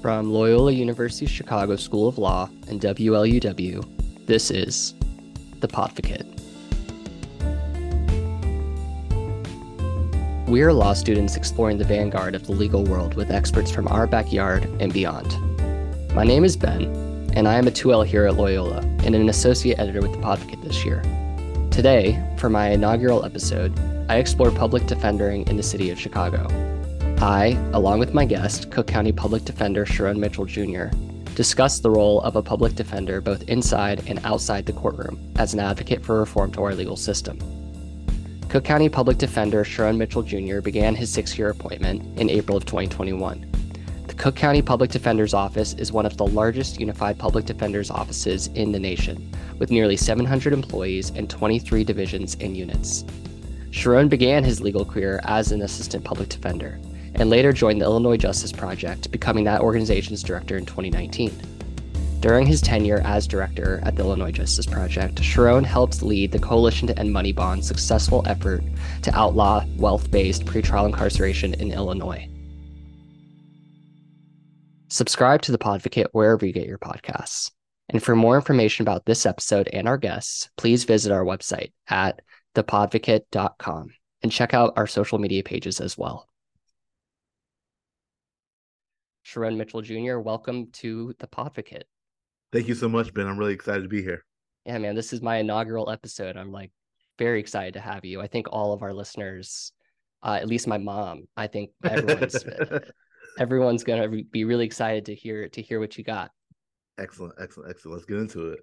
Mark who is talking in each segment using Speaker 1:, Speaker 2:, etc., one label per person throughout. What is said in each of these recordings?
Speaker 1: From Loyola University Chicago School of Law and WLUW, this is The Podvocate. We are law students exploring the vanguard of the legal world with experts from our backyard and beyond. My name is Ben, and I am a 2L here at Loyola and an associate editor with The Podvocate this year. Today, for my inaugural episode, I explore public defendering in the city of Chicago. I, along with my guest, Cook County Public Defender Sharone Mitchell Jr., discuss the role of a public defender both inside and outside the courtroom as an advocate for reform to our legal system. Cook County Public Defender Sharone Mitchell Jr. began his six year appointment in April of 2021. The Cook County Public Defender's Office is one of the largest unified public defender's offices in the nation, with nearly 700 employees and 23 divisions and units. Sharone began his legal career as an assistant public defender and later joined the Illinois Justice Project, becoming that organization's director in 2019. During his tenure as director at the Illinois Justice Project, Sharone helped lead the Coalition to End Money Bond's successful effort to outlaw wealth based pretrial incarceration in Illinois. Subscribe to the Podvocate wherever you get your podcasts. And for more information about this episode and our guests, please visit our website at thepodvocate.com and check out our social media pages as well. Sharone Mitchell Jr., welcome to the Podvocate.
Speaker 2: Thank you so much, Ben. I'm really excited to be here.
Speaker 1: Yeah, man, this is my inaugural episode. I'm like very excited to have you. I think all of our listeners, uh, at least my mom, I think everyone's everyone's gonna be really excited to hear to hear what you got.
Speaker 2: Excellent, excellent, excellent. Let's get into it.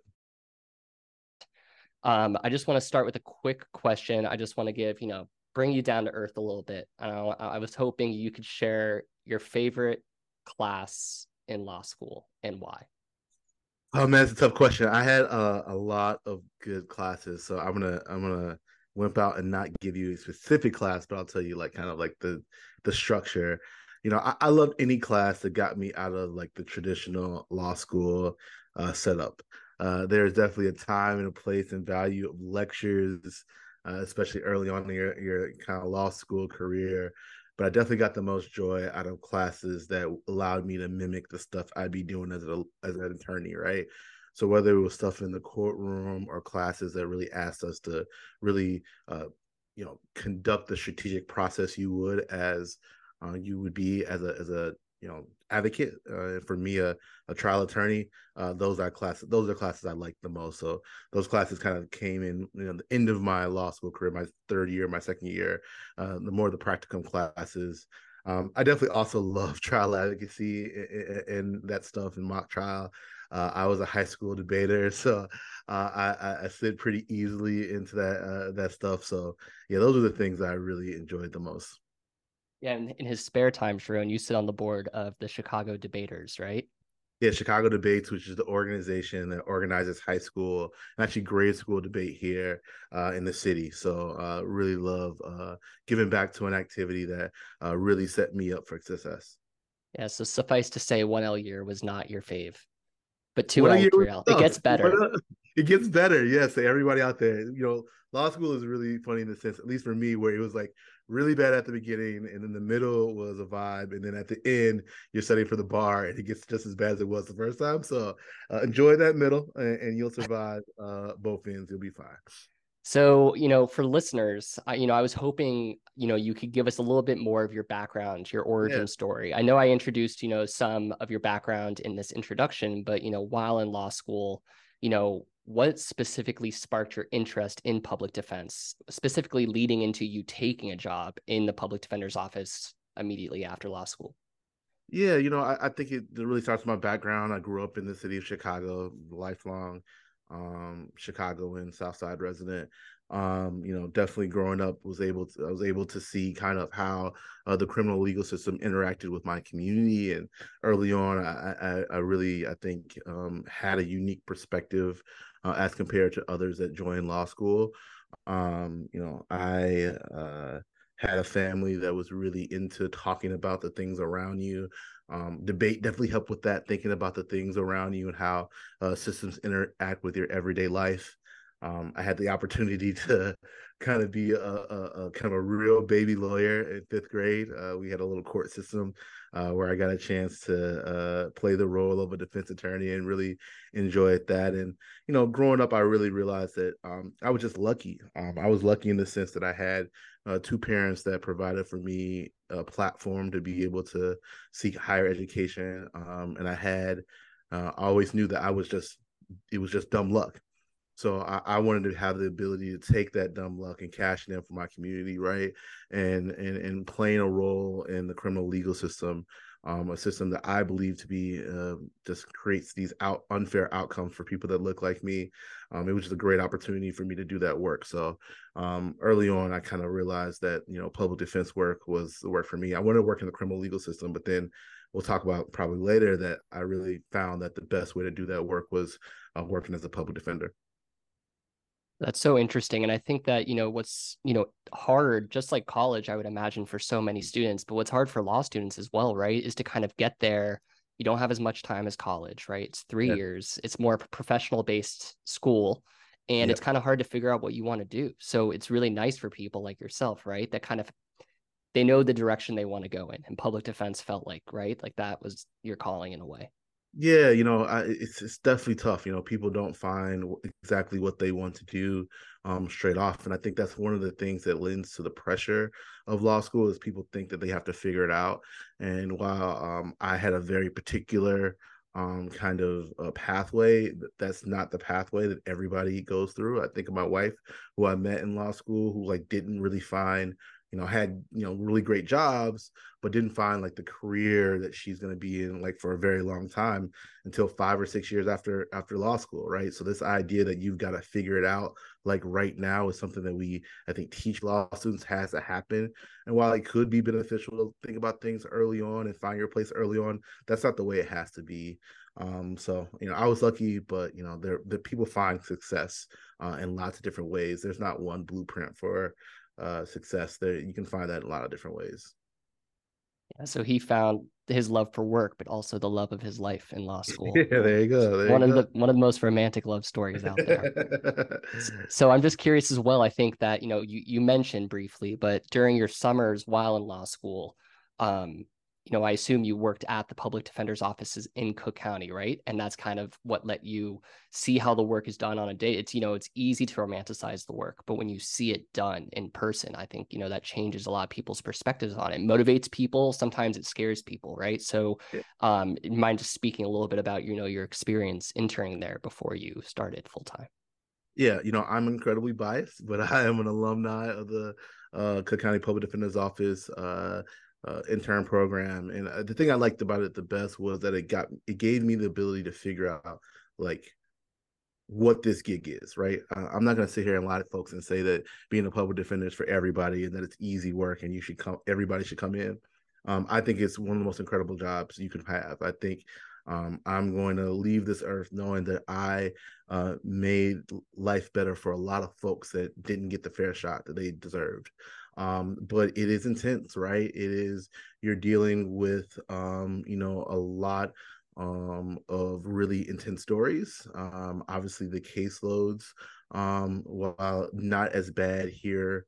Speaker 1: Um, I just want to start with a quick question. I just want to give, you know, bring you down to earth a little bit. Uh, I was hoping you could share your favorite class in law school and why?
Speaker 2: Oh man, it's a tough question. I had uh, a lot of good classes, so I'm gonna I'm gonna wimp out and not give you a specific class, but I'll tell you like kind of like the the structure. You know, I, I loved any class that got me out of like the traditional law school uh, setup. Uh, there's definitely a time and a place and value of lectures, uh, especially early on in your your kind of law school career, but I definitely got the most joy out of classes that allowed me to mimic the stuff I'd be doing as a as an attorney, right? So whether it was stuff in the courtroom or classes that really asked us to really, uh, you know, conduct the strategic process you would as uh, you would be as a as a you know advocate uh, for me a, a trial attorney uh, those are classes those are classes i like the most so those classes kind of came in you know the end of my law school career my third year my second year uh, the more the practicum classes um, i definitely also love trial advocacy and, that stuff in mock trial uh, I was a high school debater, so uh, I, I slid pretty easily into that uh, that stuff. So yeah, those are the things I really enjoyed the most.
Speaker 1: Yeah, in, in his spare time, Sharone, you sit on the board of the Chicago Debaters, right?
Speaker 2: Yeah, Chicago Debates, which is the organization that organizes high school and actually grade school debate here uh, in the city. So, uh, really love uh, giving back to an activity that uh, really set me up for success.
Speaker 1: Yeah, so suffice to say, one L year was not your fave, but two L, three L, it gets better.
Speaker 2: It gets better, yes. everybody out there, you know, law school is really funny in the sense, at least for me, where it was like really bad at the beginning, and then the middle was a vibe, and then at the end you're studying for the bar, and it gets just as bad as it was the first time. So uh, enjoy that middle, and, and you'll survive uh, both ends. You'll be fine.
Speaker 1: So, you know, for listeners, I, you know, I was hoping, you know, you could give us a little bit more of your background, your origin yeah. story. I know I introduced, you know, some of your background in this introduction, but, you know, while in law school, you know, what specifically sparked your interest in public defense, specifically leading into you taking a job in the public defender's office immediately after law school?
Speaker 2: Yeah, you know, I, I think it really starts with my background. I grew up in the city of Chicago, lifelong um, Chicago and South Side resident um you know definitely growing up was able to i was able to see kind of how uh, the criminal legal system interacted with my community and early on i i, I really i think um had a unique perspective uh, as compared to others that joined law school. Um you know i uh had a family that was really into talking about the things around you. Um, debate definitely helped with that thinking about the things around you and how uh, systems interact with your everyday life. Um, I had the opportunity to kind of be a, a, a, kind of a real baby lawyer in fifth grade. Uh, we had a little court system uh, where I got a chance to uh, play the role of a defense attorney and really enjoyed that. And you know, growing up, I really realized that um, I was just lucky. Um, I was lucky in the sense that I had uh, two parents that provided for me a platform to be able to seek higher education, um, and I had uh, always knew that I was just it was just dumb luck so I, I, wanted to have the ability to take that dumb luck and cash it in for my community, right? And and and playing a role in the criminal legal system, um, a system that I believe to be uh, just creates these out unfair outcomes for people that look like me. Um, it was just a great opportunity for me to do that work. So um, early on, I kind of realized that you know public defense work was the work for me. I wanted to work in the criminal legal system, but then we'll talk about probably later that I really found that the best way to do that work was uh, working as a public defender.
Speaker 1: That's so interesting. And I think that, you know, what's, you know, hard, just like college, I would imagine for so many students, but what's hard for law students as well, right, is to kind of get there. You don't have as much time as college, right? It's three yeah. years, it's more professional based school. And it's kind of hard to figure out what you want to do. So it's really nice for people like yourself, right? That kind of they know the direction they want to go in. And public defense felt like, right? Like that was your calling in a way
Speaker 2: yeah you know I, it's it's definitely tough you know people don't find exactly what they want to do um straight off and i think that's one of the things that lends to the pressure of law school is people think that they have to figure it out and while um i had a very particular um kind of a pathway that's not the pathway that everybody goes through i think of my wife who i met in law school who like didn't really find you know had you know really great jobs but didn't find like the career that she's going to be in like for a very long time until 5 or 6 years after after law school right? So this idea that you've got to figure it out like right now is something that we i think teach law students has to happen. And while it could be beneficial to think about things early on and find your place early on that's not the way it has to be. Um, so you know, I was lucky, but you know, there the people find success uh, in lots of different ways. There's not one blueprint for uh, success. There, you can find that in a lot of different ways.
Speaker 1: Yeah, so he found his love for work, but also the love of his life in law school.
Speaker 2: yeah, there you go. There
Speaker 1: one
Speaker 2: you
Speaker 1: of go. the one of the most romantic love stories out there. so I'm just curious as well. I think that you know you you mentioned briefly, but during your summers while in law school, um, you know, I assume you worked at the public defender's offices in Cook County, right? And that's kind of what let you see how the work is done on a day. It's, you know, it's easy to romanticize the work, but when you see it done in person, I think, you know, that changes a lot of people's perspectives on it. it motivates people. Sometimes it scares people, right? So, um, mind just speaking a little bit about, you know, your experience interning there before you started full time.
Speaker 2: Yeah, you know, I'm incredibly biased, but I am an alumni of the uh, Cook County Public Defender's Office. Uh, uh, intern program, and uh, the thing I liked about it the best was that it got it gave me the ability to figure out like what this gig is. Right, uh, I'm not going to sit here and lie to folks and say that being a public defender is for everybody and that it's easy work and you should come. Everybody should come in. Um, I think it's one of the most incredible jobs you can have. I think um, I'm going to leave this earth knowing that I uh, made life better for a lot of folks that didn't get the fair shot that they deserved um, but it is intense right? It is you're dealing with um, you know a lot um, of really intense stories. Um, obviously the caseloads um, while not as bad here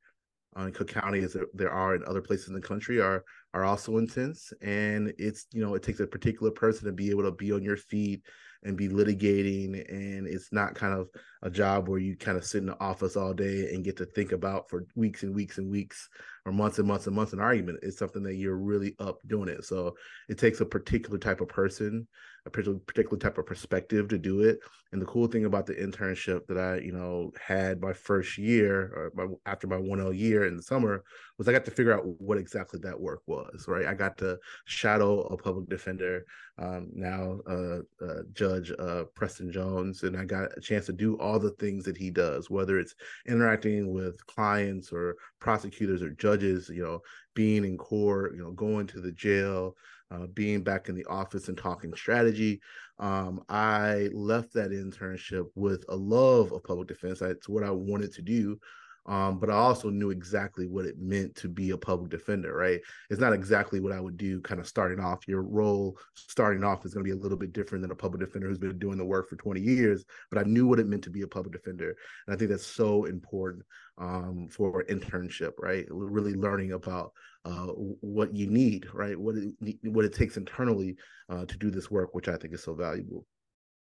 Speaker 2: in Cook County as there are in other places in the country are are also intense. And it's you know it takes a particular person to be able to be on your feet and be litigating and it's not kind of a job where you kind of sit in the office all day and get to think about for weeks and weeks and weeks or months and months and months an argument it's something that you're really up doing it. So it takes a particular type of person a particular type of perspective to do it. And the cool thing about the internship that i you know had my first year or my, after my 1l year in the summer was i got to figure out what exactly that work was right? I got to shadow a public defender um, now uh, uh, judge uh, preston jones and i got a chance to do all the things that he does, whether it's interacting with clients or prosecutors or judges, you know, being in court, you know, going to the jail, uh, being back in the office and talking strategy. Um, I left that internship with a love of public defense. That's what I wanted to do. Um, but I also knew exactly what it meant to be a public defender, right? It's not exactly what I would do kind of starting off. Your role starting off is going to be a little bit different than a public defender who's been doing the work for 20 years, but I knew what it meant to be a public defender. And I think that's so important um, for internship, right? Really learning about uh, what you need, right? What it, what it takes internally uh, to do this work, which I think is so valuable.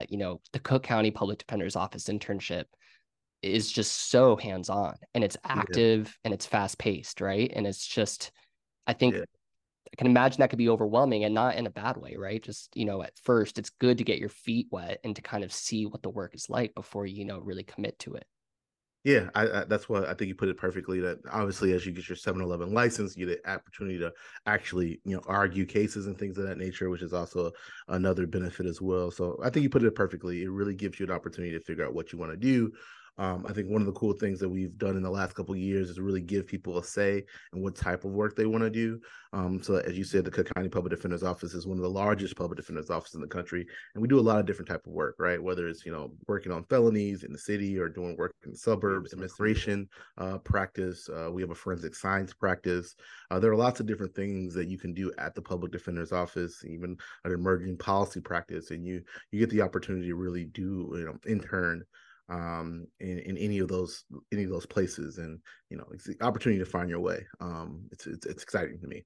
Speaker 1: You know, the Cook County Public Defender's Office internship is just so hands on and it's active yeah. and it's fast paced, right? And it's just, I think yeah. I can imagine that could be overwhelming and not in a bad way, right? Just, you know, at first it's good to get your feet wet and to kind of see what the work is like before you, you know, really commit to it.
Speaker 2: Yeah, I, I, that's what I think you put it perfectly. That obviously, as you get your 711 license, you get the opportunity to actually, you know, argue cases and things of that nature, which is also another benefit as well. So I think you put it perfectly. It really gives you an opportunity to figure out what you want to do, um, I think one of the cool things that we've done in the last couple years is really give people a say in what type of work they want to do. Um, so as you said, the Cook County Public Defender's Office is one of the largest public defender's offices in the country, and we do a lot of different type of work, right? Whether it's you know working on felonies in the city or doing work in the suburbs, administration uh, practice. Uh, we have a forensic science practice. Uh, there are lots of different things that you can do at the public defender's office, even an emerging policy practice, and you you get the opportunity to really do you know intern um, in, in any of those any of those places, and you know, it's the opportunity to find your way. Um, it's it's, it's exciting to me.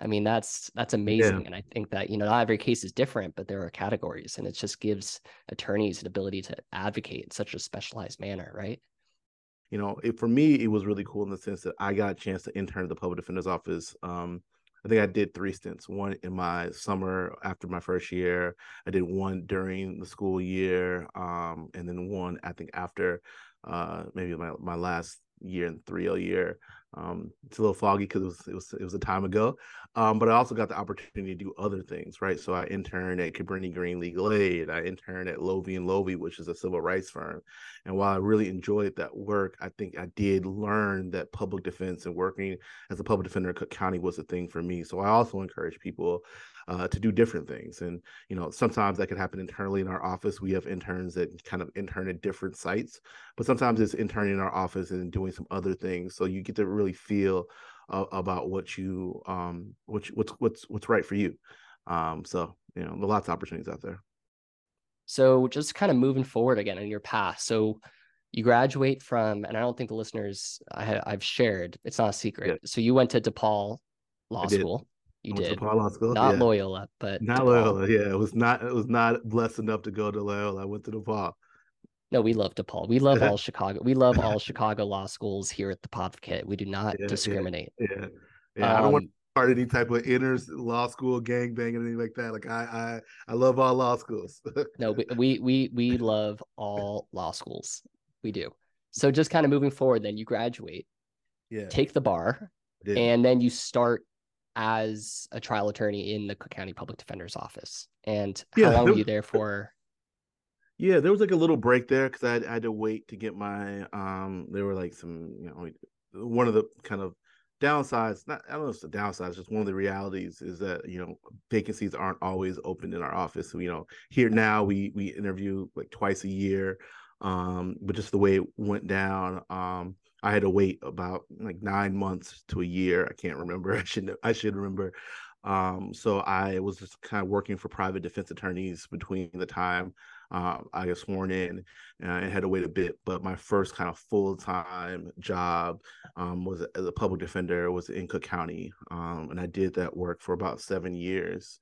Speaker 1: I mean, that's that's amazing, yeah. and I think that you know not every case is different, but there are categories, and it just gives attorneys an ability to advocate in such a specialized manner, right?
Speaker 2: You know, it, for me, it was really cool in the sense that I got a chance to intern at the public defender's office. Um, I think I did three stints. One in my summer after my first year. I did one during the school year, um, and then one I think after uh, maybe my my last year and three year. Um, it's a little foggy because it was it was it was a time ago, um, but I also got the opportunity to do other things, right? So I interned at Cabrini Green Legal Aid. I interned at Loevy and Loevy, which is a civil rights firm. And while I really enjoyed that work, I think I did learn that public defense and working as a public defender in Cook County was a thing for me. So I also encourage people uh, to do different things. And you know, sometimes that can happen internally in our office. We have interns that kind of intern at different sites, but sometimes it's interning in our office and doing some other things. So you get to really feel uh, about what you um what what's what's what's right for you. Um, so you know, lots of opportunities out there.
Speaker 1: So just kind of moving forward again in your path. So you graduate from, and I don't think the listeners I have shared, it's not a secret. Yeah. So you went to DePaul Law School. You did. DePaul Law School. Not yeah. Loyola, but
Speaker 2: not DePaul. Loyola. Yeah, it was not. It was not blessed enough to go to Loyola. I went to DePaul.
Speaker 1: No, we love DePaul. We love all Chicago. We love all Chicago law schools here at the Podvocate. We do not yeah, discriminate.
Speaker 2: Yeah, yeah. yeah um, I don't want um, to start any type of inner law school gang bang or anything like that. Like I, I, I love all law schools.
Speaker 1: no, we, we, we, we love all law schools. We do. So just kind of moving forward, then you graduate, yeah, take the bar, and then you start as a trial attorney in the Cook County Public Defender's Office. And how yeah, long were you there for?
Speaker 2: Yeah, there was like a little break there because I, I, had to wait to get my um. There were like some, you know, one of the kind of downsides. Not I don't know if it's the downsides. Just one of the realities is that you know vacancies aren't always open in our office. So, you know, here now we we interview like twice a year, um, but just the way it went down, um, I had to wait about like nine months to a year. I can't remember. I should I should remember. Um, so I was just kind of working for private defense attorneys between the time uh, I got sworn in uh, and had to wait a bit. But my first kind of full time job um, was as a public defender was in Cook County, um, and I did that work for about seven years.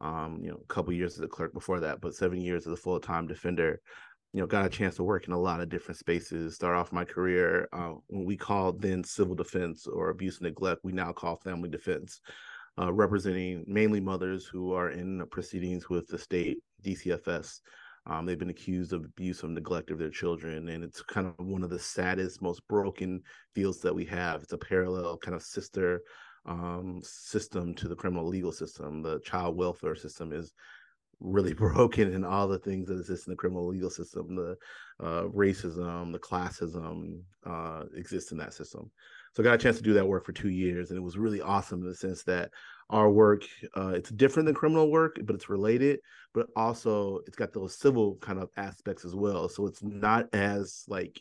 Speaker 2: Um, you know, a couple years as a clerk before that, but seven years as a full time defender you know, got a chance to work in a lot of different spaces. Start off my career uh, when we called then civil defense or abuse and neglect. We now call family defense, uh, representing mainly mothers who are in proceedings with the state DCFS. Um, they've been accused of abuse and neglect of their children, and it's kind of one of the saddest, most broken fields that we have. It's a parallel kind of sister um, system to the criminal legal system. The child welfare system is really broken in all the things that exist in the criminal legal system. The uh, racism, the classism uh, exists in that system. So I got a chance to do that work for two years, and it was really awesome in the sense that our work uh, it's different than criminal work, but it's related. But also, it's got those civil kind of aspects as well. So it's not as like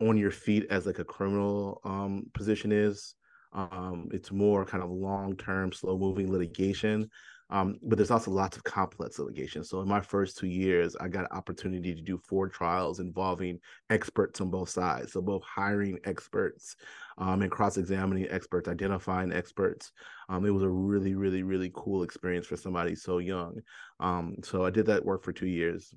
Speaker 2: on your feet as like a criminal um, position is. Um, it's more kind of long term, slow moving litigation. Um, but there's also lots of complex litigation. So in my first two years, I got an opportunity to do four trials involving experts on both sides. So both hiring experts um, and cross-examining experts, identifying experts. Um, it was a really, really, really cool experience for somebody so young. Um, so I did that work for two years.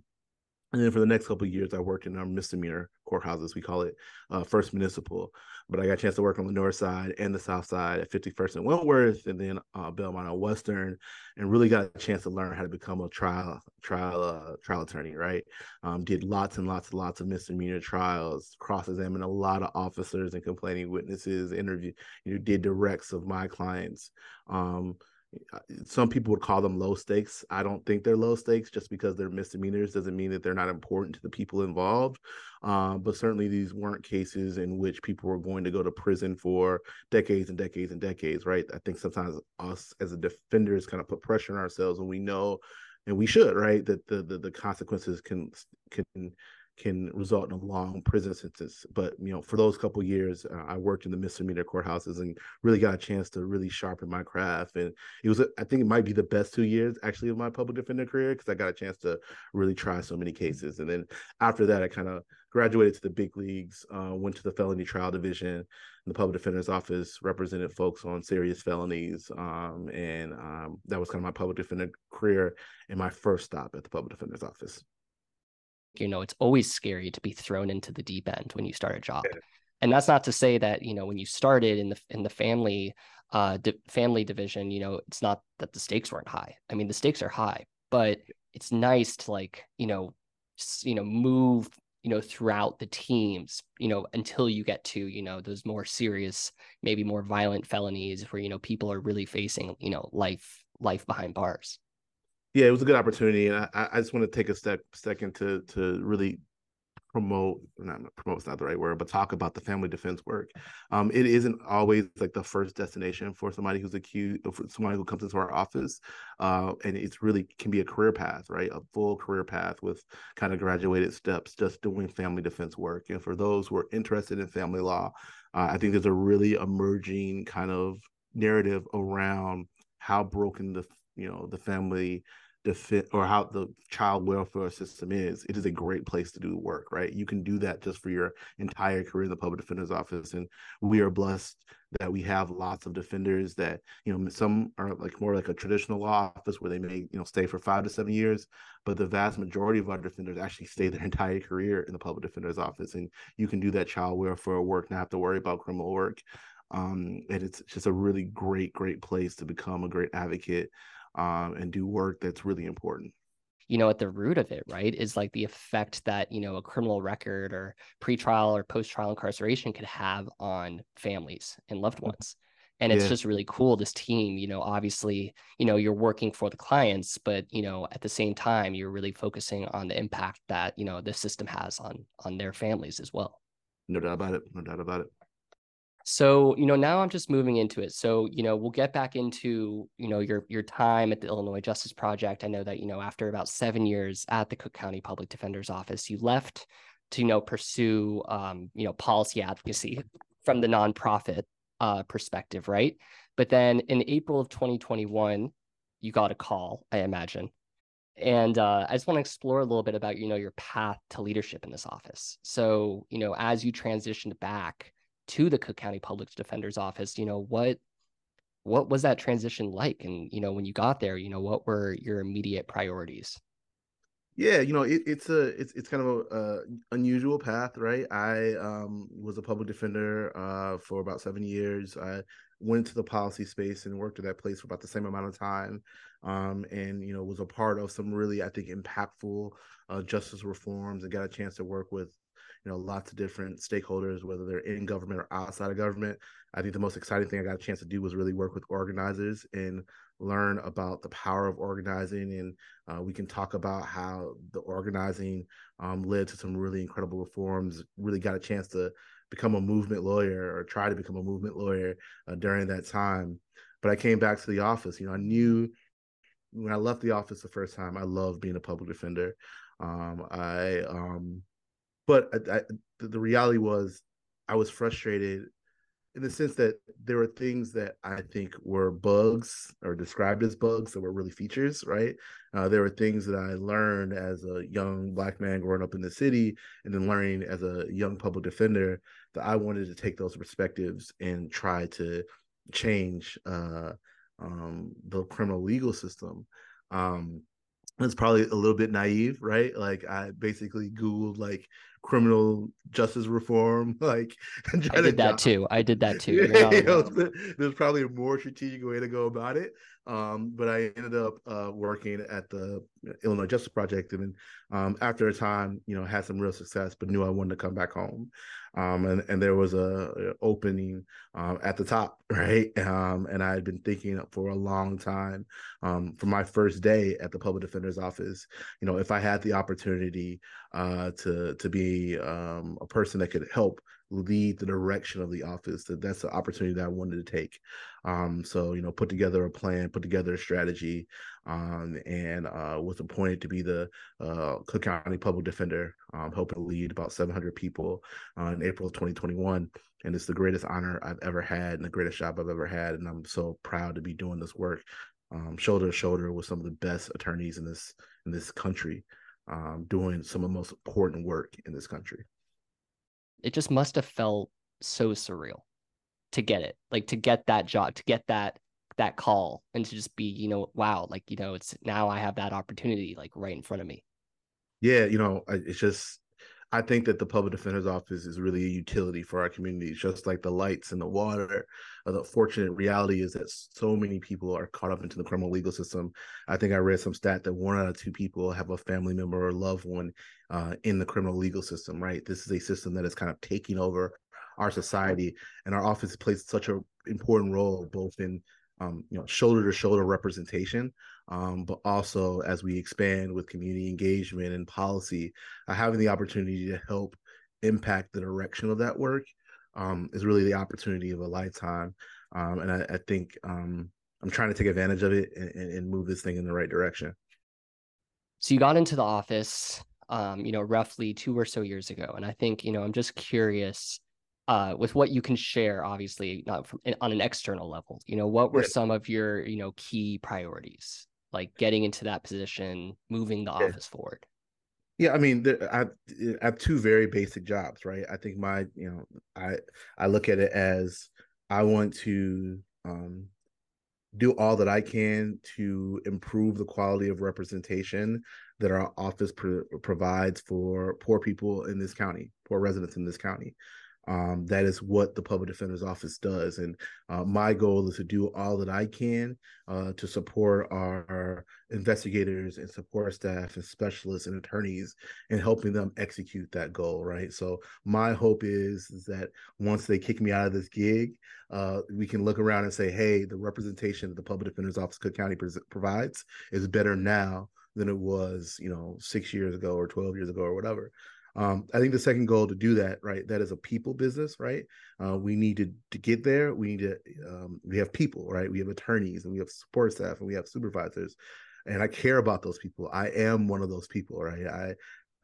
Speaker 2: And then for the next couple of years, I worked in our misdemeanor courthouses. We call it uh, First Municipal. But I got a chance to work on the north side and the south side at 51st and Wentworth, and then uh, Belmont and Western, and really got a chance to learn how to become a trial trial uh, trial attorney. Right, um, did lots and lots and lots of misdemeanor trials, cross-examined a lot of officers and complaining witnesses, interview, you know, did directs of my clients. Um, some people would call them low stakes. I don't think they're low stakes just because they're misdemeanors doesn't mean that they're not important to the people involved. Uh, but certainly these weren't cases in which people were going to go to prison for decades and decades and decades, right? I think sometimes us as a defenders kind of put pressure on ourselves when we know, and we should, right, that the the, the consequences can can can result in a long prison sentence. But you know, for those couple years, uh, I worked in the misdemeanor courthouses and really got a chance to really sharpen my craft. And it was, I think, it might be the best two years actually of my public defender career because I got a chance to really try so many cases. And then after that, I kind of graduated to the big leagues, uh, went to the felony trial division. The public defender's office represented folks on serious felonies, um, and um, that was kind of my public defender career and my first stop at the public defender's office
Speaker 1: you know it's always scary to be thrown into the deep end when you start a job and that's not to say that you know when you started in the in the family uh di- family division you know it's not that the stakes weren't high i mean the stakes are high but it's nice to like you know you know move you know throughout the teams you know until you get to you know those more serious maybe more violent felonies where you know people are really facing you know life life behind bars
Speaker 2: yeah, it was a good opportunity, and I, I just want to take a step second to to really promote not promote not the right word but talk about the family defense work. Um it isn't always like the first destination for somebody who's accused for somebody who comes into our office uh and it's really can be a career path right? A full career path with kind of graduated steps just doing family defense work. And for those who are interested in family law uh, i think there's a really emerging kind of narrative around how broken the you know the family defend or how the child welfare system is it is a great place to do work right? You can do that just for your entire career in the public defender's office and we are blessed that we have lots of defenders that you know some are like more like a traditional law office where they may you know stay for five to seven years but the vast majority of our defenders actually stay their entire career in the public defender's office and you can do that child welfare work not have to worry about criminal work. Um, and it's just a really great great place to become a great advocate um, and do work that's really important
Speaker 1: you know, at the root of it, right, is like the effect that, you know, a criminal record or pretrial or post-trial incarceration could have on families and loved mm. ones. And it's yeah. just really cool. This team, you know, obviously, you know, you're working for the clients, but you know, at the same time, you're really focusing on the impact that, you know, the system has on on their families as well.
Speaker 2: No doubt about it. No doubt about it.
Speaker 1: So, you know, now I'm just moving into it. So, you know, we'll get back into, you know, your your time at the Illinois Justice Project. I know that, you know, after about seven years at the Cook County Public Defender's Office, you left to, you know, pursue, um, you know, policy advocacy from the nonprofit uh, perspective, right? But then in April of 2021, you got a call, I imagine. And uh, I just want to explore a little bit about, you know, your path to leadership in this office. So, you know, as you transitioned back, to the Cook County Public Defender's Office, you know, what what was that transition like? And you know, when you got there, you know, what were your immediate priorities?
Speaker 2: Yeah, you know, it, it's a it's it's kind of a, a unusual path, right? I um, was a public defender uh, for about seven years. I went into the policy space and worked at that place for about the same amount of time, um, and you know, was a part of some really, I think, impactful uh, justice reforms, and got a chance to work with you know lots of different stakeholders whether they're in government or outside of government. I think the most exciting thing i got a chance to do was really work with organizers and learn about the power of organizing. And uh, we can talk about how the organizing um, led to some really incredible reforms. Really got a chance to become a movement lawyer or try to become a movement lawyer uh, during that time. But i came back to the office you know i knew when i left the office the first time i loved being a public defender. Um, i um, but I, I, the, reality was I was frustrated in the sense that there were things that I think were bugs or described as bugs that were really features, right? Uh, there were things that I learned as a young black man growing up in the city and then learning as a young public defender that I wanted to take those perspectives and try to change uh, um, the criminal legal system. Um, it's probably a little bit naive, right? Like I basically Googled like criminal justice reform. Like
Speaker 1: I did that too. I did that too.
Speaker 2: you know, there's probably a more strategic way to go about it. Um, but I ended up uh, working at the Illinois Justice Project, and um, after a time, you know, had some real success, but knew I wanted to come back home. Um, and and there was a, opening um, at the top, right? Um, and I had been thinking for a long time, um, from my first day at the public defender's office, you know, if I had the opportunity uh, to to be um, a person that could help lead the direction of the office that that's the opportunity that i wanted to take. Um, so you know put together a plan put together a strategy um, and uh, was appointed to be the uh, cook county public defender um, helping to lead about 700 people uh, in april of 2021 and it's the greatest honor i've ever had and the greatest job i've ever had and i'm so proud to be doing this work um, shoulder to shoulder with some of the best attorneys in this in this country um, doing some of the most important work in this country
Speaker 1: it just must have felt so surreal to get it like to get that job to get that that call and to just be you know wow like you know it's now i have that opportunity like right in front of me.
Speaker 2: Yeah you know it's just I think that the public defender's office is really a utility for our communities, just like the lights and the water. Uh, the fortunate reality is that so many people are caught up into the criminal legal system. I think I read some stat that one out of two people have a family member or loved one uh, in the criminal legal system. Right, this is a system that is kind of taking over our society, and our office plays such an important role both in um, you know shoulder to shoulder representation um, but also as we expand with community engagement and policy uh, having the opportunity to help impact the direction of that work um, is really the opportunity of a lifetime um, and I, I think um, i'm trying to take advantage of it and, and, move this thing in the right direction.
Speaker 1: So you got into the office um, you know roughly two or so years ago and i think you know i'm just curious uh, with what you can share, obviously not from, on an external level. You know, what were yeah. some of your you know key priorities, like getting into that position, moving the yeah. office forward?
Speaker 2: Yeah, I mean, there, I, I have two very basic jobs, right? I think my, you know, I I look at it as I want to um, do all that I can to improve the quality of representation that our office pro- provides for poor people in this county, poor residents in this county. Um, that is what the public defender's office does. And uh, my goal is to do all that I can uh, to support our investigators and support staff and specialists and attorneys in helping them execute that goal, right? So my hope is, is that once they kick me out of this gig, uh, we can look around and say, hey, the representation that the public defender's office Cook County provides is better now than it was, you know, six years ago or 12 years ago or whatever. Um, I think the second goal to do that, right, that is a people business, right? Uh, we need to, to get there. We need to, um, we have people, right? We have attorneys and we have support staff and we have supervisors. And I care about those people. I am one of those people, right? I,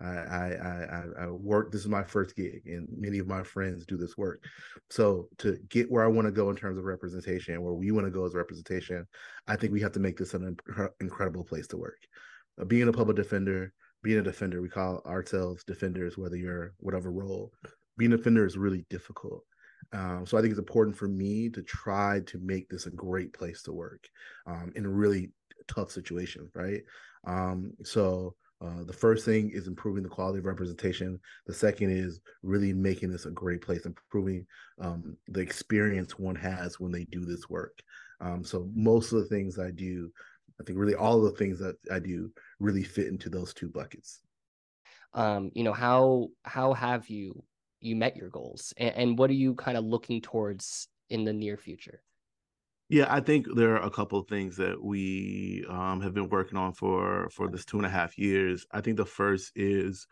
Speaker 2: I, I, I, I work. This is my first gig, and many of my friends do this work. So to get where I want to go in terms of representation, where we want to go as representation, I think we have to make this an incredible place to work. Uh, being a public defender, being a defender, we call ourselves defenders, whether you're whatever role. Being a defender is really difficult. Um, so I think it's important for me to try to make this a great place to work um, in a really tough situation, right? Um, so uh, the first thing is improving the quality of representation. The second is really making this a great place, improving um, the experience one has when they do this work. Um, so most of the things I do I think really all of the things that I do really fit into those two buckets.
Speaker 1: Um, you know, how how have you you met your goals and, and what are you kind of looking towards in the near future?
Speaker 2: Yeah, I think there are a couple of things that we um, have been working on for for this two and a half years. I think the first is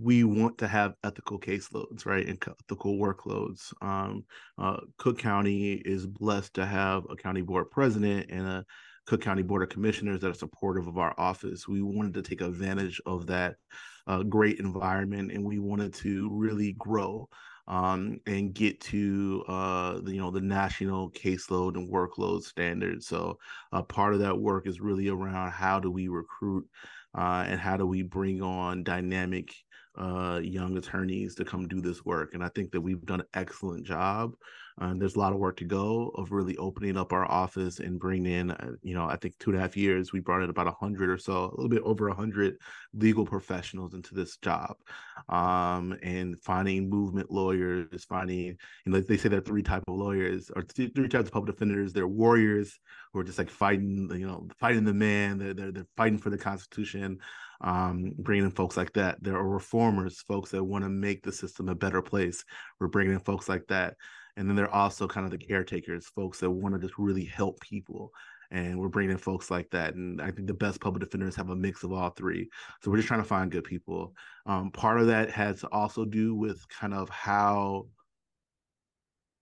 Speaker 2: we want to have ethical caseloads, right, and ethical workloads. Um, uh, Cook County is blessed to have a county board president and a Cook County Board of Commissioners that are supportive of our office. We wanted to take advantage of that uh, great environment, and we wanted to really grow um, and get to uh, the, you know the national caseload and workload standards. So uh, part of that work is really around how do we recruit uh, and how do we bring on dynamic uh, young attorneys to come do this work. And I think that we've done an excellent job. Uh, there's a lot of work to go of really opening up our office and bringing in, uh, you know, I think two and a half years, we brought in about a hundred or so, a little bit over a hundred legal professionals into this job. Um, and finding movement lawyers, finding, you know, they say there are three type of lawyers or three types of public defenders. They're warriors who are just like fighting, you know, fighting the man. They're, they're, they're fighting for the Constitution um, bringing in folks like that. There are reformers, folks that want to make the system a better place. We're bringing in folks like that. And then they're also kind of the caretakers, folks that want to just really help people. And we're bringing in folks like that. And I think the best public defenders have a mix of all three. So we're just trying to find good people. Um, part of that has to also do with kind of how,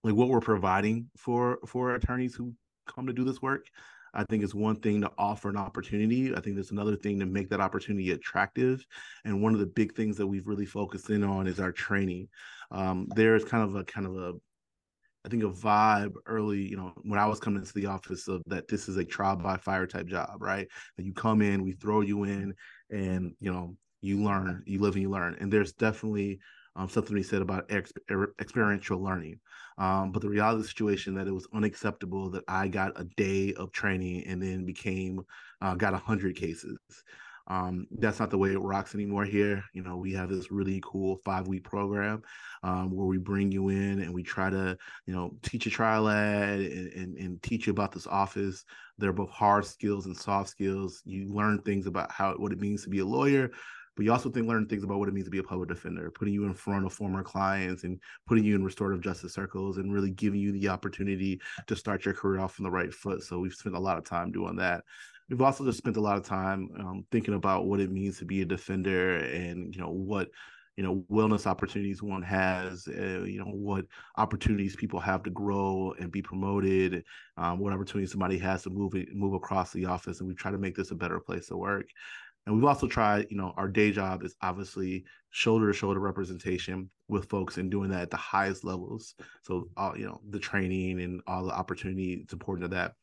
Speaker 2: like, what we're providing for for attorneys who come to do this work. I think it's one thing to offer an opportunity. I think there's another thing to make that opportunity attractive. And one of the big things that we've really focused in on is our training. Um, there's kind of a kind of a I think a vibe early, you know, when I was coming into the office of that this is a trial by fire type job, right? That you come in, we throw you in, and you know, you learn, you live and you learn. And there's definitely um, something we said about ex- er, experiential learning. Um, but the reality of the situation that it was unacceptable that I got a day of training and then became uh, got a hundred cases. Um, that's not the way it rocks anymore here. You know, we have this really cool five week program um, where we bring you in and we try to, you know, teach you trial ad and, and, and, teach you about this office. They're both hard skills and soft skills. You learn things about how what it means to be a lawyer, but you also think learn things about what it means to be a public defender, putting you in front of former clients and putting you in restorative justice circles and really giving you the opportunity to start your career off on the right foot. So we've spent a lot of time doing that. We've also just spent a lot of time um, thinking about what it means to be a defender and you know what you know wellness opportunities one has uh, you know what opportunities people have to grow and be promoted um, what opportunities somebody has to move move across the office and we try to make this a better place to work and we've also tried, you know, our day job is obviously shoulder to shoulder representation with folks and doing that at the highest levels. So, all you know, the training and all the opportunity it's important to that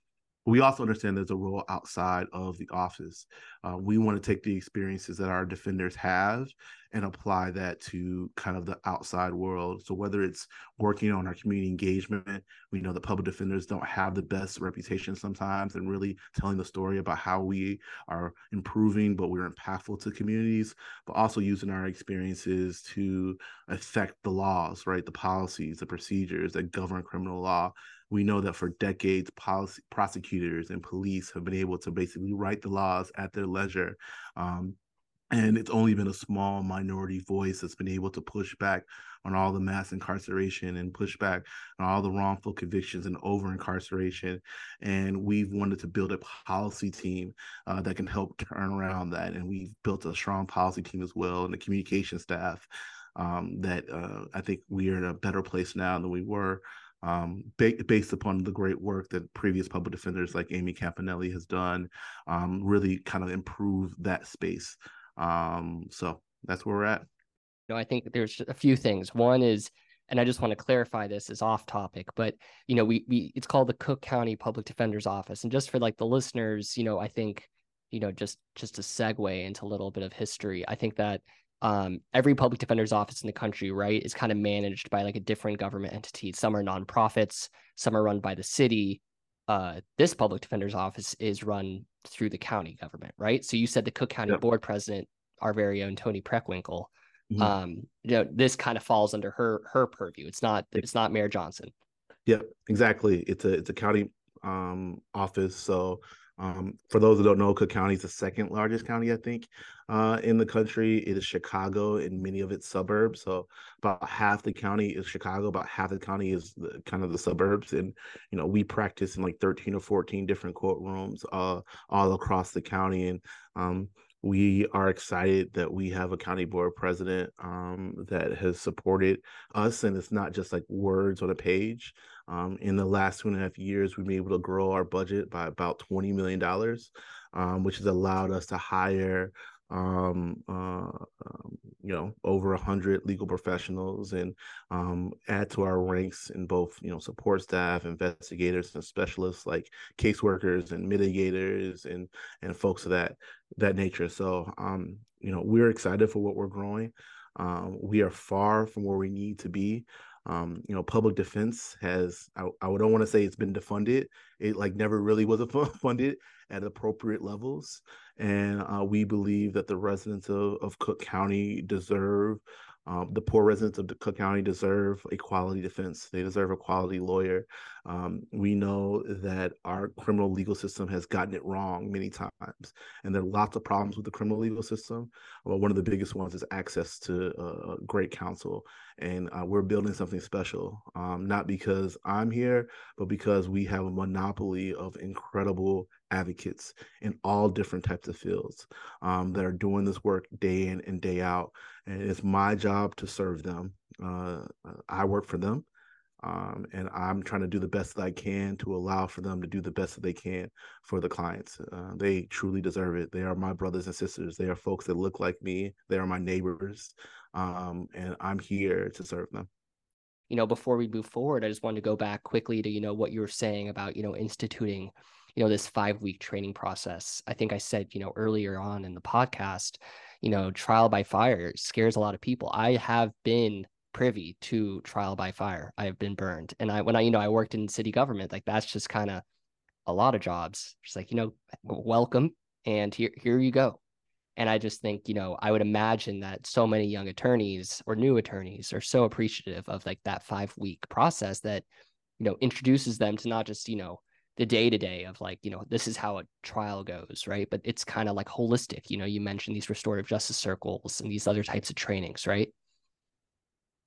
Speaker 2: we also understand there's a role outside of the office. Uh, we want to take the experiences that our defenders have and apply that to kind of the outside world. So whether it's working on our community engagement, we know that public defenders don't have the best reputation sometimes, and really telling the story about how we are improving, but we're impactful to communities, but also using our experiences to affect the laws, right? The policies, the procedures that govern criminal law we know that for decades, policy, prosecutors and police have been able to basically write the laws at their leisure. Um, and it's only been a small minority voice that's been able to push back on all the mass incarceration and push back on all the wrongful convictions and over incarceration. And we've wanted to build a policy team uh, that can help turn around that. And we've built a strong policy team as well and the communication staff um, that uh, I think we are in a better place now than we were um, ba- based upon the great work that previous public defenders like Amy Campanelli has done, um, really kind of improve that space. Um, so that's where we're at.
Speaker 1: You know, I think there's a few things. One is, and I just want to clarify this is off topic, but you know, we we it's called the Cook County Public Defender's Office, and just for like the listeners, you know, I think you know just just to segue into a little bit of history, I think that um, every public defender's office in the country, right, is kind of managed by like a different government entity. Some are nonprofits, some are run by the city. Uh, this public defender's office is run through the county government, right? So you said the Cook County yep. board president, our very own Toni Preckwinkle. Mm-hmm. Um, you know, this kind of falls under her her purview. It's not it's not Mayor Johnson.
Speaker 2: Yep, exactly. It's a it's a county um office. So um, for those that don't know, Cook County is the second largest county, I think, uh, in the country. It is Chicago in many of its suburbs. So about half the county is Chicago, about half the county is the, kind of the suburbs. And you know, we practice in like 13 or 14 different courtrooms uh, all across the county. And um, we are excited that we have a county board president um, that has supported us, and it's not just like words on a page. Um, in the last two and a half years, we've been able to grow our budget by about $20 million, um, which has allowed us to hire um, uh, um, you know, over a hundred legal professionals and um, add to our ranks in both, you know, support staff, investigators, and specialists like caseworkers and mitigators and and folks of that that nature. So, um, you know, we're excited for what we're growing. Um, we are far from where we need to be. Um, you know, public defense has I, I don't want to say it's been defunded. It like never really was a funded at appropriate levels. And uh, we believe that the residents of, of Cook County deserve um, the poor residents of Cook County deserve a quality defense. They deserve a quality lawyer. Um, we know that our criminal legal system has gotten it wrong many times, and there are lots of problems with the criminal legal system. Well, one of the biggest ones is access to uh, great counsel, and uh, we're building something special. Um, not because I'm here, but because we have a monopoly of incredible advocates in all different types of fields um, that are doing this work day in and day out. And it's my job to serve them. Uh, I work for them. Um, and I'm trying to do the best that I can to allow for them to do the best that they can for the clients. Uh, they truly deserve it. They are my brothers and sisters. They are folks that look like me. They are my neighbors, um, and I'm here to serve them.
Speaker 1: You know, before we move forward, I just wanted to go back quickly to you know what you were saying about you know instituting you know this five week training process i think i said you know earlier on in the podcast you know trial by fire scares a lot of people. I have been privy to trial by fire. I have been burned. And i when i you know i worked in city government like that's just kind of a lot of jobs. Just like you know welcome and here here you go. And i just think you know i would imagine that so many young attorneys or new attorneys are so appreciative of like that five week process that you know introduces them to not just you know the day to day of like you know this is how a trial goes right? But it's kind of like holistic you know you mentioned these restorative justice circles and these other types of trainings right?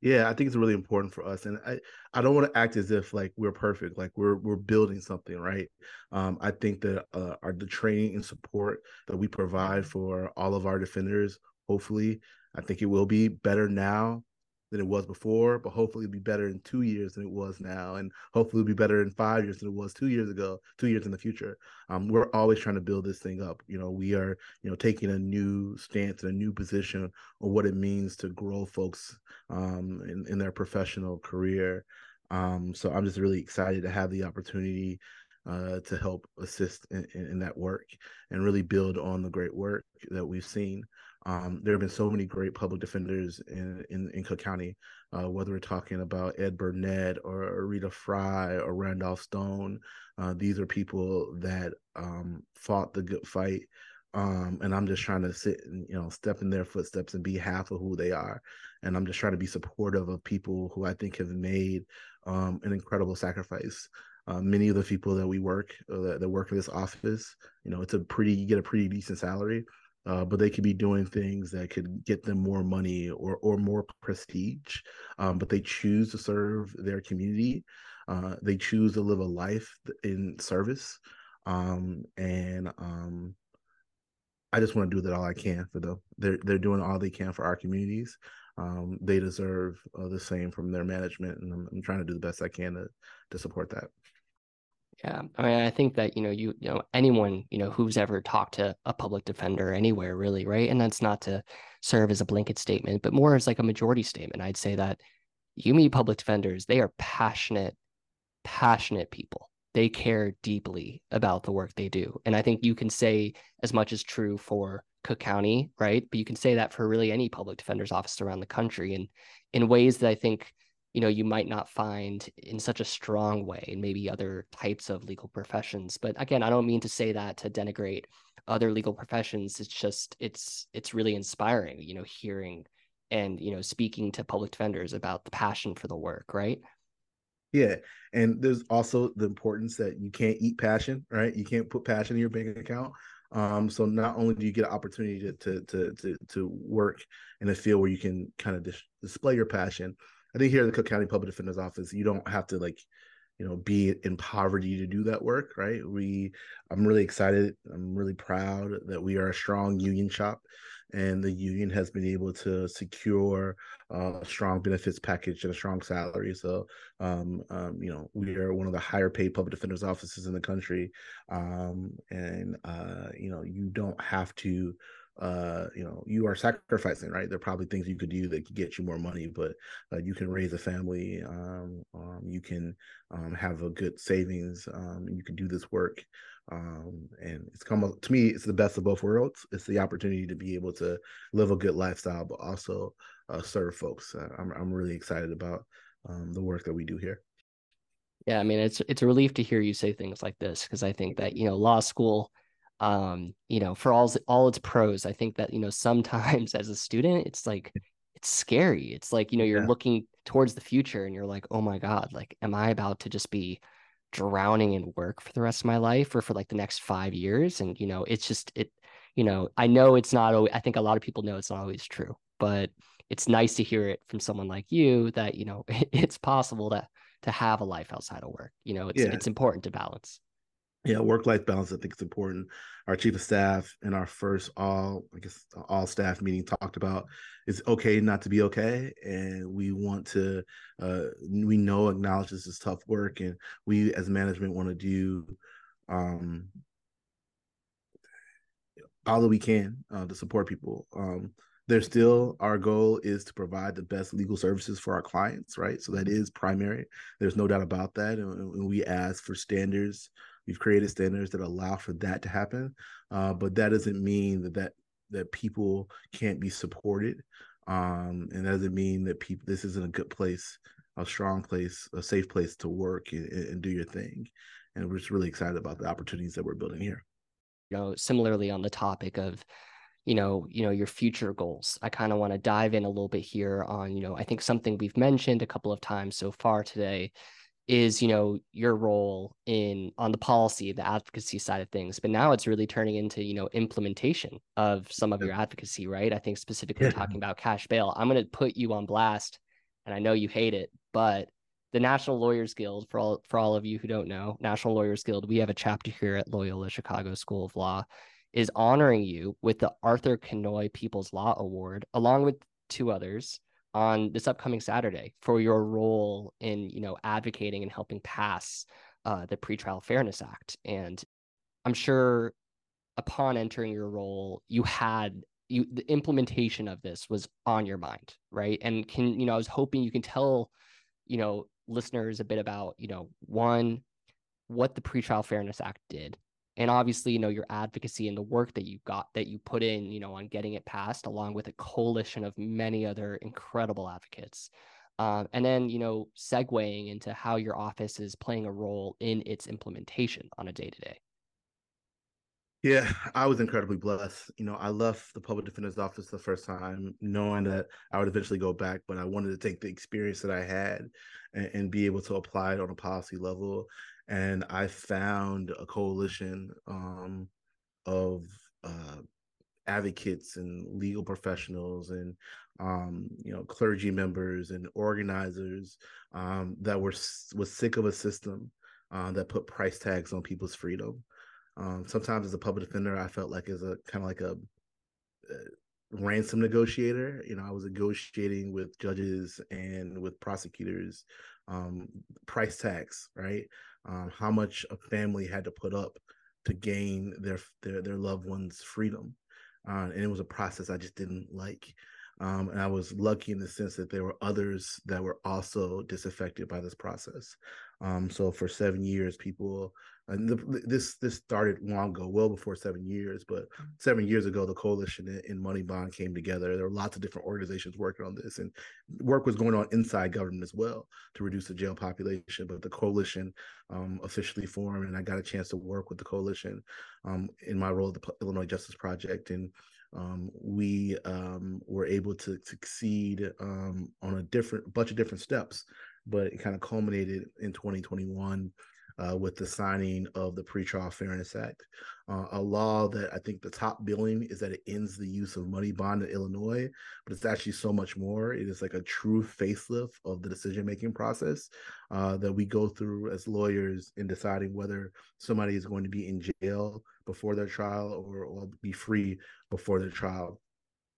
Speaker 2: Yeah i think it's really important for us and i i don't want to act as if like we're perfect like we're we're building something right? Um i think that uh, our the training and support that we provide for all of our defenders hopefully i think it will be better now than it was before, but hopefully it'll be better in two years than it was now, and hopefully it'll be better in five years than it was two years ago, two years in the future. Um, we're always trying to build this thing up. You know, we are, you know, taking a new stance and a new position on what it means to grow folks um, in, in their professional career. Um, so I'm just really excited to have the opportunity uh, to help assist in, in, in, that work and really build on the great work that we've seen. Um, there have been so many great public defenders in in, in Cook County, uh, whether we're talking about Ed Burnette or Rita Fry or Randolph Stone. Uh, these are people that um, fought the good fight. Um, and I'm just trying to sit and you know step in their footsteps and be half of who they are. And I'm just trying to be supportive of people who I think have made um, an incredible sacrifice. Uh, many of the people that we work uh, that, that work in this office, you know, it's a pretty you get a pretty decent salary uh, but they could be doing things that could get them more money or or more prestige. Um, but they choose to serve their community. Uh, they choose to live a life in service, um, and um, I just want to do that all I can for them. They're they're doing all they can for our communities. Um, they deserve uh, the same from their management, and I'm, I'm trying to do the best I can to to support that.
Speaker 1: Yeah, I mean, I think that you know, you you know, anyone you know who's ever talked to a public defender anywhere, really, right? And that's not to serve as a blanket statement, but more as like a majority statement. I'd say that you meet public defenders; they are passionate, passionate people. They care deeply about the work they do, and I think you can say as much as true for Cook County, right? But you can say that for really any public defender's office around the country, and in ways that I think you know you might not find in such a strong way in maybe other types of legal professions but again i don't mean to say that to denigrate other legal professions it's just it's it's really inspiring you know hearing and you know speaking to public defenders about the passion for the work right?
Speaker 2: Yeah and there's also the importance that you can't eat passion right? You can't put passion in your bank account um, so not only do you get an opportunity to, to to to to work in a field where you can kind of dis- display your passion I think here at the Cook County Public Defender's Office, you don't have to like you know be in poverty to do that work right? We i'm really excited i'm really proud that we are a strong union shop and the union has been able to secure uh, a strong benefits package and a strong salary. So um, um, you know we are one of the higher paid public defenders offices in the country. Um, and uh, you know you don't have to uh, you know, you are sacrificing, right? There are probably things you could do that could get you more money, but uh, you can raise a family, um, um, you can um, have a good savings, um, you can do this work. Um, and it's come to me, it's the best of both worlds. It's the opportunity to be able to live a good lifestyle, but also uh, serve folks. Uh, I'm, I'm really excited about um, the work that we do here.
Speaker 1: Yeah, I mean, it's it's a relief to hear you say things like this because I think that you know law school um you know for all all its pros i think that you know sometimes as a student it's like it's scary it's like you know you're yeah. looking towards the future and you're like oh my god like am i about to just be drowning in work for the rest of my life or for like the next 5 years and you know it's just it you know i know it's not always, i think a lot of people know it's not always true but it's nice to hear it from someone like you that you know it's possible to to have a life outside of work you know it's yeah. it's important to balance
Speaker 2: yeah, work life balance I think is important. Our chief of staff in our first all I guess all staff meeting talked about it's okay not to be okay, and we want to uh, we know acknowledge this is tough work, and we as management want to do um, all that we can uh, to support people. Um, there's still our goal is to provide the best legal services for our clients, right? So that is primary. There's no doubt about that, and, and we ask for standards We've created standards that allow for that to happen, uh, but that doesn't mean that that that people can't be supported, um, and that doesn't mean that people this isn't a good place, a strong place, a safe place to work and, and do your thing. And we're just really excited about the opportunities that we're building here.
Speaker 1: You know, similarly on the topic of you know you know your future goals i kind of want to dive in a little bit here on you know i think something we've mentioned a couple of times so far today is you know your role in on the policy the advocacy side of things but now it's really turning into you know implementation of some of your advocacy right? I think specifically yeah. talking about cash bail. I'm going to put you on blast and i know you hate it but the national lawyers guild for all for all of you who don't know national lawyers guild we have a chapter here at loyola chicago school of law is honoring you with the Arthur Kinoy people's law award along with two others on this upcoming Saturday for your role in, you know, advocating and helping pass uh, the Pretrial Fairness Act. And I'm sure upon entering your role, you had you the implementation of this was on your mind, right? And can you know, I was hoping you can tell, you know, listeners a bit about, you know, one, what the Pretrial Fairness Act did, and obviously you know your advocacy and the work that you got that you put in you know on getting it passed along with a coalition of many other incredible advocates um, and then you know segueing into how your office is playing a role in its implementation on a day-to-day
Speaker 2: yeah, I was incredibly blessed. You know, I left the public defender's office the first time knowing that I would eventually go back, but I wanted to take the experience that I had and, and be able to apply it on a policy level and I found a coalition um, of uh, advocates and legal professionals and um, you know clergy members and organizers um, that were was sick of a system uh, that put price tags on people's freedom. Um, sometimes as a public defender, I felt like as a kind of like a, a ransom negotiator. You know, I was negotiating with judges and with prosecutors um, price tags, right? Um, how much a family had to put up to gain their their, their loved one's freedom, uh, and it was a process I just didn't like. Um, and I was lucky in the sense that there were others that were also disaffected by this process. Um, so for seven years, people and the, this this started long ago, well before seven years. But seven years ago, the coalition in Money Bond came together. There were lots of different organizations working on this, and work was going on inside government as well to reduce the jail population. But the coalition um, officially formed, and I got a chance to work with the coalition um, in my role at the Illinois Justice Project, and um, we um, were able to succeed um, on a different bunch of different steps but it kind of culminated in 2021 uh, with the signing of the Pretrial Fairness Act, uh, a law that I think the top billing is that it ends the use of money bond in Illinois, but it's actually so much more. It is like a true facelift of the decision making process uh, that we go through as lawyers in deciding whether somebody is going to be in jail before their trial or, or be free before their trial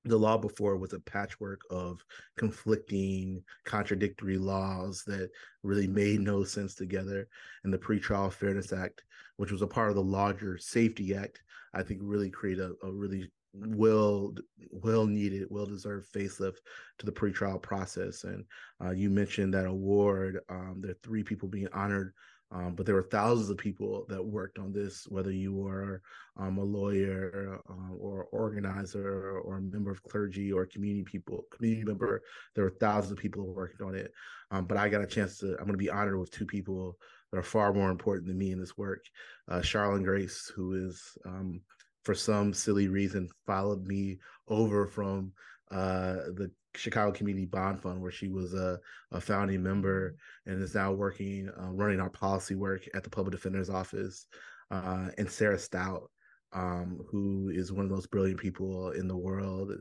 Speaker 2: the law before was a patchwork of conflicting, contradictory laws that really made no sense together. And the Pretrial Fairness Act, which was a part of the larger SAFE-T Act, I think really created a, a really well well needed well deserved facelift to the pretrial process and uh, you mentioned that award um, there are three people being honored um, but there were thousands of people that worked on this, whether you were um, a lawyer uh, or organizer or a member of clergy or community people, community member. There were thousands of people working on it. Um, but I got a chance to, I'm going to be honored with two people that are far more important than me in this work. Uh, Sharlyn Grace, who is, um, for some silly reason, followed me over from uh, the Chicago Community Bond Fund, where she was a, a founding member and is now working, uh, running our policy work at the Public Defender's Office. Uh, and Sarah Staudt, um, who is one of the most brilliant people in the world,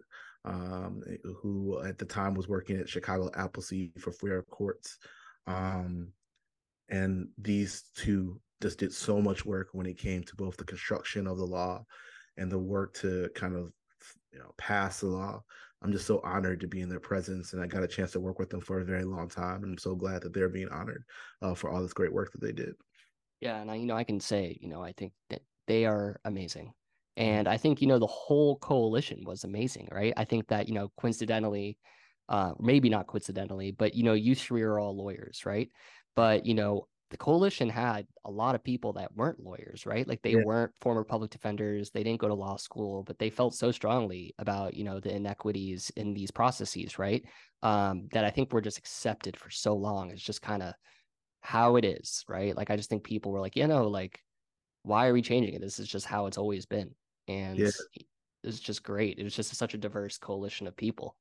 Speaker 2: um, who at the time was working at Chicago Appleseed for Fair Courts. Um, and these two just did so much work when it came to both the construction of the law and the work to kind of you know pass the law I'm just so honored to be in their presence, and I got a chance to work with them for a very long time, and I'm so glad that they're being honored uh, for all this great work that they did.
Speaker 1: Yeah, and I, you know, I can say, you know, I think that they are amazing, and I think you know the whole coalition was amazing, right? I think that you know, coincidentally, uh, maybe not coincidentally, but you know, you three are all lawyers, right? But you know, the coalition had a lot of people that weren't lawyers, right? Like they yeah. weren't former public defenders, they didn't go to law school, but they felt so strongly about, you know, the inequities in these processes, right? Um, that I think were just accepted for so long. It's just kind of how it is, right? Like I just think people were like, you know, like, why are we changing it? This is just how it's always been. And yeah. it's just great. It was just such a diverse coalition of people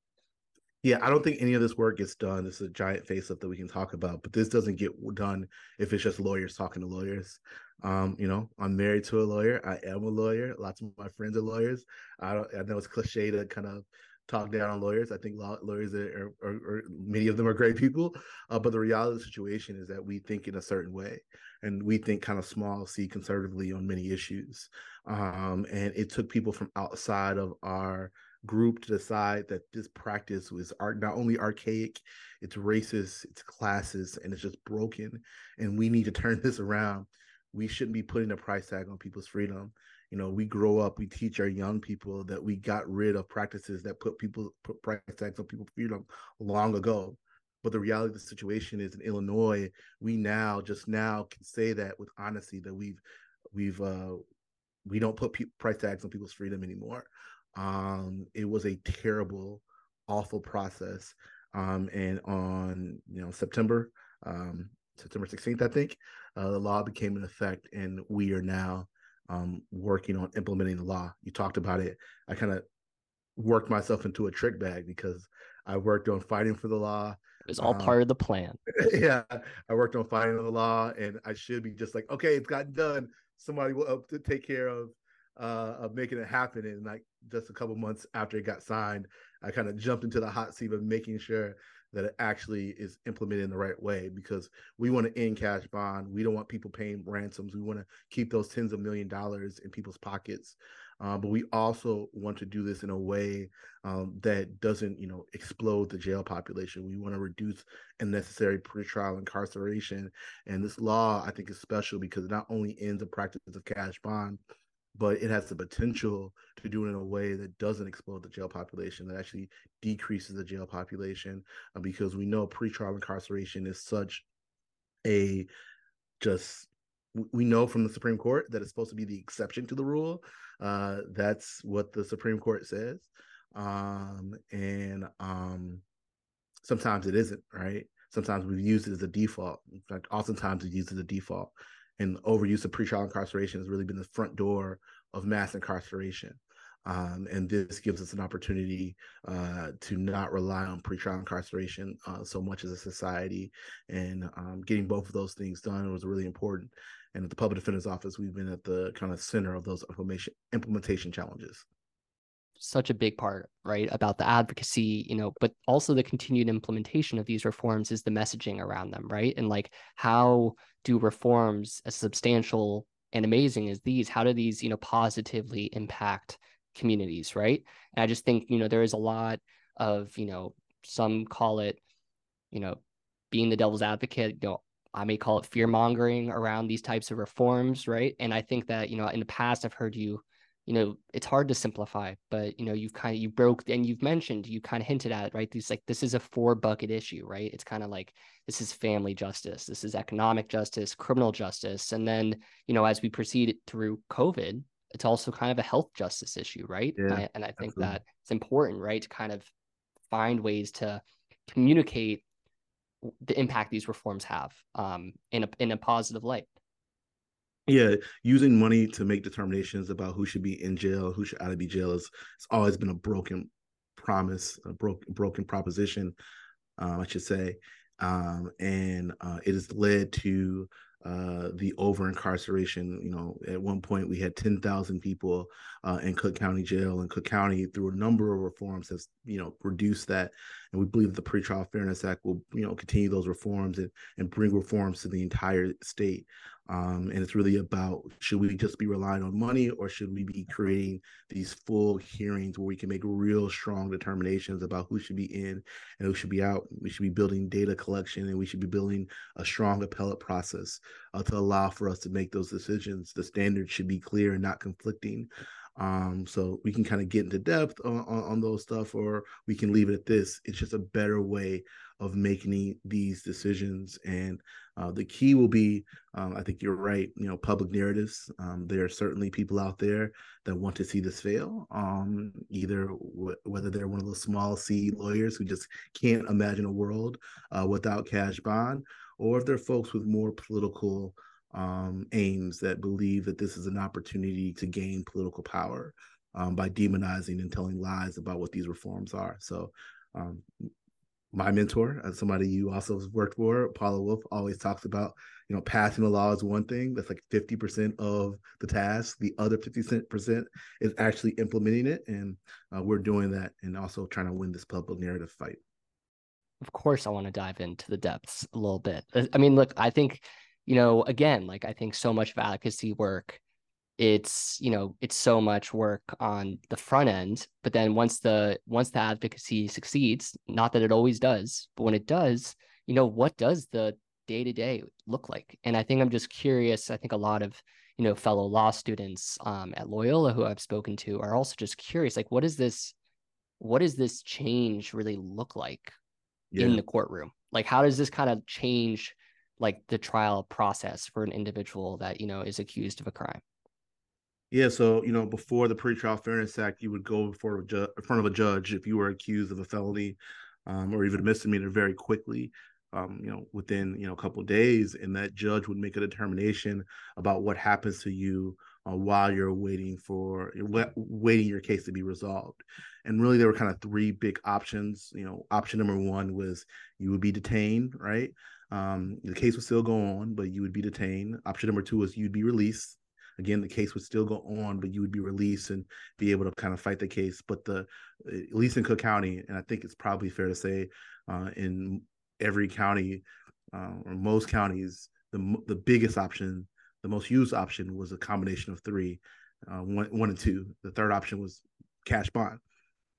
Speaker 2: yeah, I don't think any of this work gets done. This is a giant facelift that we can talk about, but this doesn't get done if it's just lawyers talking to lawyers. Um, you know, I'm married to a lawyer. I am a lawyer. Lots of my friends are lawyers. I don't. I know it's cliche to kind of talk down on lawyers. I think lawyers are, are, are many of them are great people, uh, but the reality of the situation is that we think in a certain way, and we think kind of small, see conservatively on many issues. Um, and it took people from outside of our group to decide that this practice was art not only archaic, it's racist, it's classes, and it's just broken. And we need to turn this around. We shouldn't be putting a price tag on people's freedom. You know, we grow up, we teach our young people that we got rid of practices that put people put price tags on people's freedom long ago. But the reality of the situation is in Illinois, we now just now can say that with honesty that we've we've uh we don't put pe- price tags on people's freedom anymore. Um, it was a terrible, awful process. Um, and on you know September um, September 16th, I think, uh, the law became in effect, and we are now um, working on implementing the law. You talked about it. I kind of worked myself into a trick bag because I worked on fighting for the law.
Speaker 1: It was all um, part of the plan.
Speaker 2: yeah, I worked on fighting the law, and I should be just like, okay, it's gotten done. Somebody will up to take care of uh, of making it happen. And like just a couple months after it got signed, I kind of jumped into the hot seat of making sure that it actually is implemented in the right way because we want to end cash bond. We don't want people paying ransoms. We want to keep those tens of million dollars in people's pockets. Uh, but we also want to do this in a way um, that doesn't, you know, explode the jail population. We want to reduce unnecessary pretrial incarceration. And this law, I think, is special because it not only ends the practice of cash bond, but it has the potential to do it in a way that doesn't explode the jail population, that actually decreases the jail population, uh, because we know pretrial incarceration is such a just we know from the Supreme Court that it's supposed to be the exception to the rule. Uh, that's what the Supreme Court says, um, and um, sometimes it isn't right. Sometimes we've used it as a default. In fact, oftentimes we use it as a default and overuse of pretrial incarceration has really been the front door of mass incarceration. Um, and this gives us an opportunity uh, to not rely on pretrial incarceration uh, so much as a society. And um, getting both of those things done was really important. And at the Public Defender's Office, we've been at the kind of center of those implementation implementation challenges
Speaker 1: such a big part, right? About the advocacy, you know, but also the continued implementation of these reforms is the messaging around them, right? And like, how do reforms as substantial and amazing as these, how do these, you know, positively impact communities, right? And I just think, you know, there is a lot of, you know, some call it, you know, being the devil's advocate, you know, I may call it fear mongering around these types of reforms, right? And I think that, you know, in the past, I've heard you you know it's hard to simplify but you know you've kind of you broke and you've mentioned you kind of hinted at it right? These like this is a four bucket issue right? It's kind of like this is family justice this is economic justice criminal justice and then you know as we proceed through covid it's also kind of a health justice issue right?
Speaker 2: Yeah,
Speaker 1: and, I, and I think
Speaker 2: absolutely.
Speaker 1: that it's important right to kind of find ways to communicate the impact these reforms have um, in a in a positive light
Speaker 2: yeah, using money to make determinations about who should be in jail, who should out of be jail is it's always been a broken promise, a broken broken proposition, um, I should say, um, and uh, it has led to uh, the over incarceration. You know, at one point we had 10,000 people uh, in Cook County Jail, and Cook County, through a number of reforms, has you know reduced that. And we believe that the Pretrial Fairness Act will you know continue those reforms and and bring reforms to the entire state. Um, and it's really about should we just be relying on money or should we be creating these full hearings where we can make real strong determinations about who should be in and who should be out? We should be building data collection and we should be building a strong appellate process uh, to allow for us to make those decisions. The standards should be clear and not conflicting. Um, so we can kind of get into depth on, on, on, those stuff, or we can leave it at this. It's just a better way of making these decisions. And uh, the key will be, um, I think you're right, you know, public narratives. Um, there are certainly people out there that want to see this fail, um, either w- whether they're one of those small C lawyers who just can't imagine a world uh, without cash bond, or if they're folks with more political um, aims that believe that this is an opportunity to gain political power um, by demonizing and telling lies about what these reforms are. So, um, my mentor, as somebody you also worked for, Paula Wolff, always talks about, you know, passing the law is one thing. That's like 50% of the task. The other 50% is actually implementing it. And uh, we're doing that and also trying to win this public narrative fight.
Speaker 1: Of course, I want to dive into the depths a little bit. I mean, look, I think you know, again, like I think so much of advocacy work, it's, you know, it's so much work on the front end, but then once the once the advocacy succeeds, not that it always does, but when it does, you know, what does the day to day look like? And I think I'm just curious. I think a lot of you know fellow law students um, at Loyola who I've spoken to are also just curious, like, what is this? What does this change really look like yeah. in the courtroom? Like, how does this kind of change like the trial process for an individual that you know is accused of a crime
Speaker 2: yeah so you know before the pretrial fairness act you would go before a ju- in front of a judge if you were accused of a felony um, or even a misdemeanor very quickly um, you know within you know a couple days and that judge would make a determination about what happens to you uh, while you're waiting for waiting your case to be resolved and really there were kind of three big options you know option number one was you would be detained right um, the case would still go on, but you would be detained. Option number two was you'd be released. Again, the case would still go on, but you would be released and be able to kind of fight the case. But the at least in Cook County, and I think it's probably fair to say uh, in every county uh, or most counties, the the biggest option, the most used option was a combination of three, uh, one one and two. The third option was cash bond.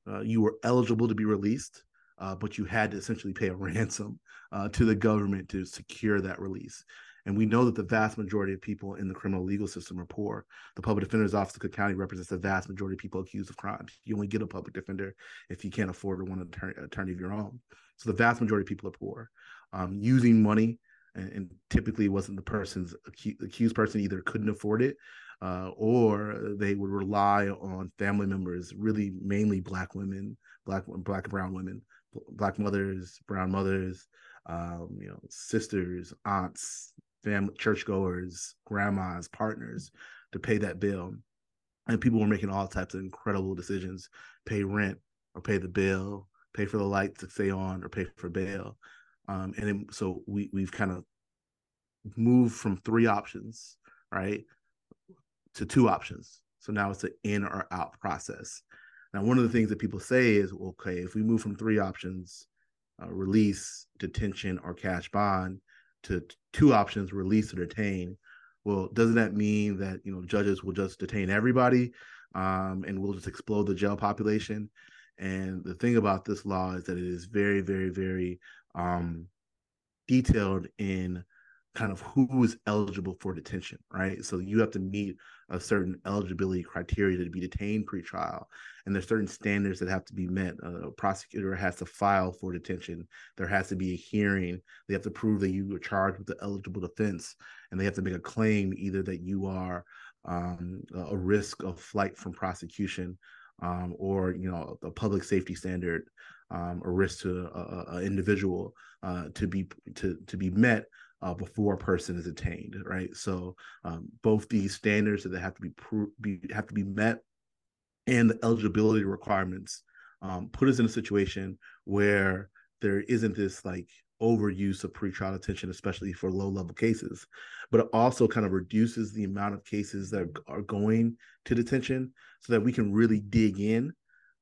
Speaker 2: Uh, you were eligible to be released uh, but you had to essentially pay a ransom uh, to the government to secure that release. And we know that the vast majority of people in the criminal legal system are poor. The public defender's office of Cook County represents the vast majority of people accused of crimes. You only get a public defender if you can't afford one attorney, attorney of your own. So the vast majority of people are poor. Um, using money, and, and, typically wasn't the person's acu- accused person either couldn't afford it uh, or they would rely on family members, really mainly black women, black black and brown women, black mothers, brown mothers, um, you know, sisters, aunts, family, churchgoers, grandmas, partners to pay that bill. and people were making all types of incredible decisions: pay rent or pay the bill, pay for the lights to stay on, or pay for bail. Um, and so we we've kind of moved from three options, right, to two options. So now it's an in or out process. Now, one of the things that people say is, okay, if we move from three options, uh, release, detention, or cash bond, to two options, release or detain, well, doesn't that mean that you know judges will just detain everybody, um, and we'll just explode the jail population? And the thing about this law is that it is very, very, very um, detailed in kind of who is eligible for detention, right? So you have to meet a certain eligibility criteria to be detained pretrial, and there's certain standards that have to be met. A prosecutor has to file for detention. There has to be a hearing. They have to prove that you were charged with the eligible defense, and they have to make a claim either that you are um, a risk of flight from prosecution, um, or you know a public safety standard, um, a risk to an individual uh, to be to to be met uh, before a person is attained, right? So um, both these standards that have to be, be have to be met, and the eligibility requirements um, put us in a situation where there isn't this like overuse of pretrial detention, especially for low level cases, but it also kind of reduces the amount of cases that are going to detention so that we can really dig in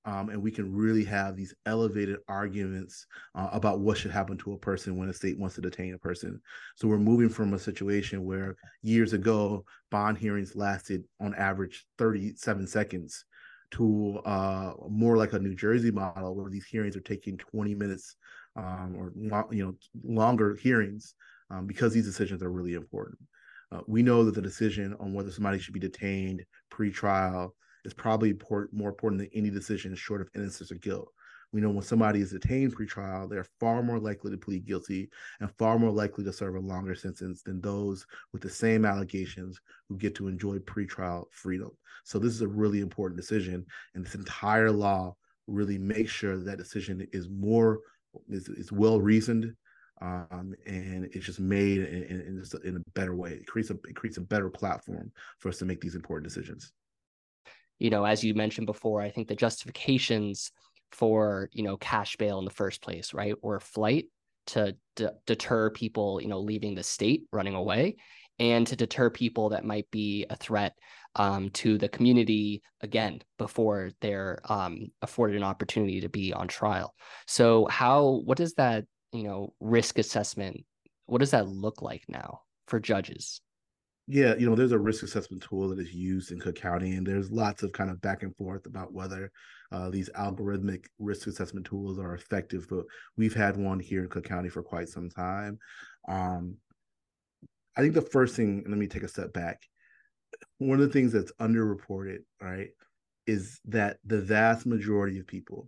Speaker 2: um, and we can really have these elevated arguments uh, about what should happen to a person when a state wants to detain a person. So we're moving from a situation where years ago bond hearings lasted on average 37 seconds to uh, more like a New Jersey model where these hearings are taking 20 minutes um, or you know longer hearings um, because these decisions are really important. Uh, we know that the decision on whether somebody should be detained pre-trial is probably more important than any decision short of innocence or guilt. We know when somebody is detained pretrial, they're far more likely to plead guilty and far more likely to serve a longer sentence than those with the same allegations who get to enjoy pretrial freedom. So this is a really important decision, and this entire law really makes sure that, that decision is more is, is well reasoned um, and it's just made in, in, in, a better way. It creates a it creates a better platform for us to make these important decisions
Speaker 1: you know, as you mentioned before, I think the justifications for, you know, cash bail in the first place, right, or flight to d- deter people, you know, leaving the state, running away, and to deter people that might be a threat um, to the community again before they're um, afforded an opportunity to be on trial. So, how, what does that, you know, risk assessment, what does that look like now for judges?
Speaker 2: Yeah, you know, there's a risk assessment tool that is used in Cook County, and there's lots of kind of back and forth about whether uh, these algorithmic risk assessment tools are effective. But we've had one here in Cook County for quite some time. Um, I think the first thing, let me take a step back. One of the things that's underreported, right, is that the vast majority of people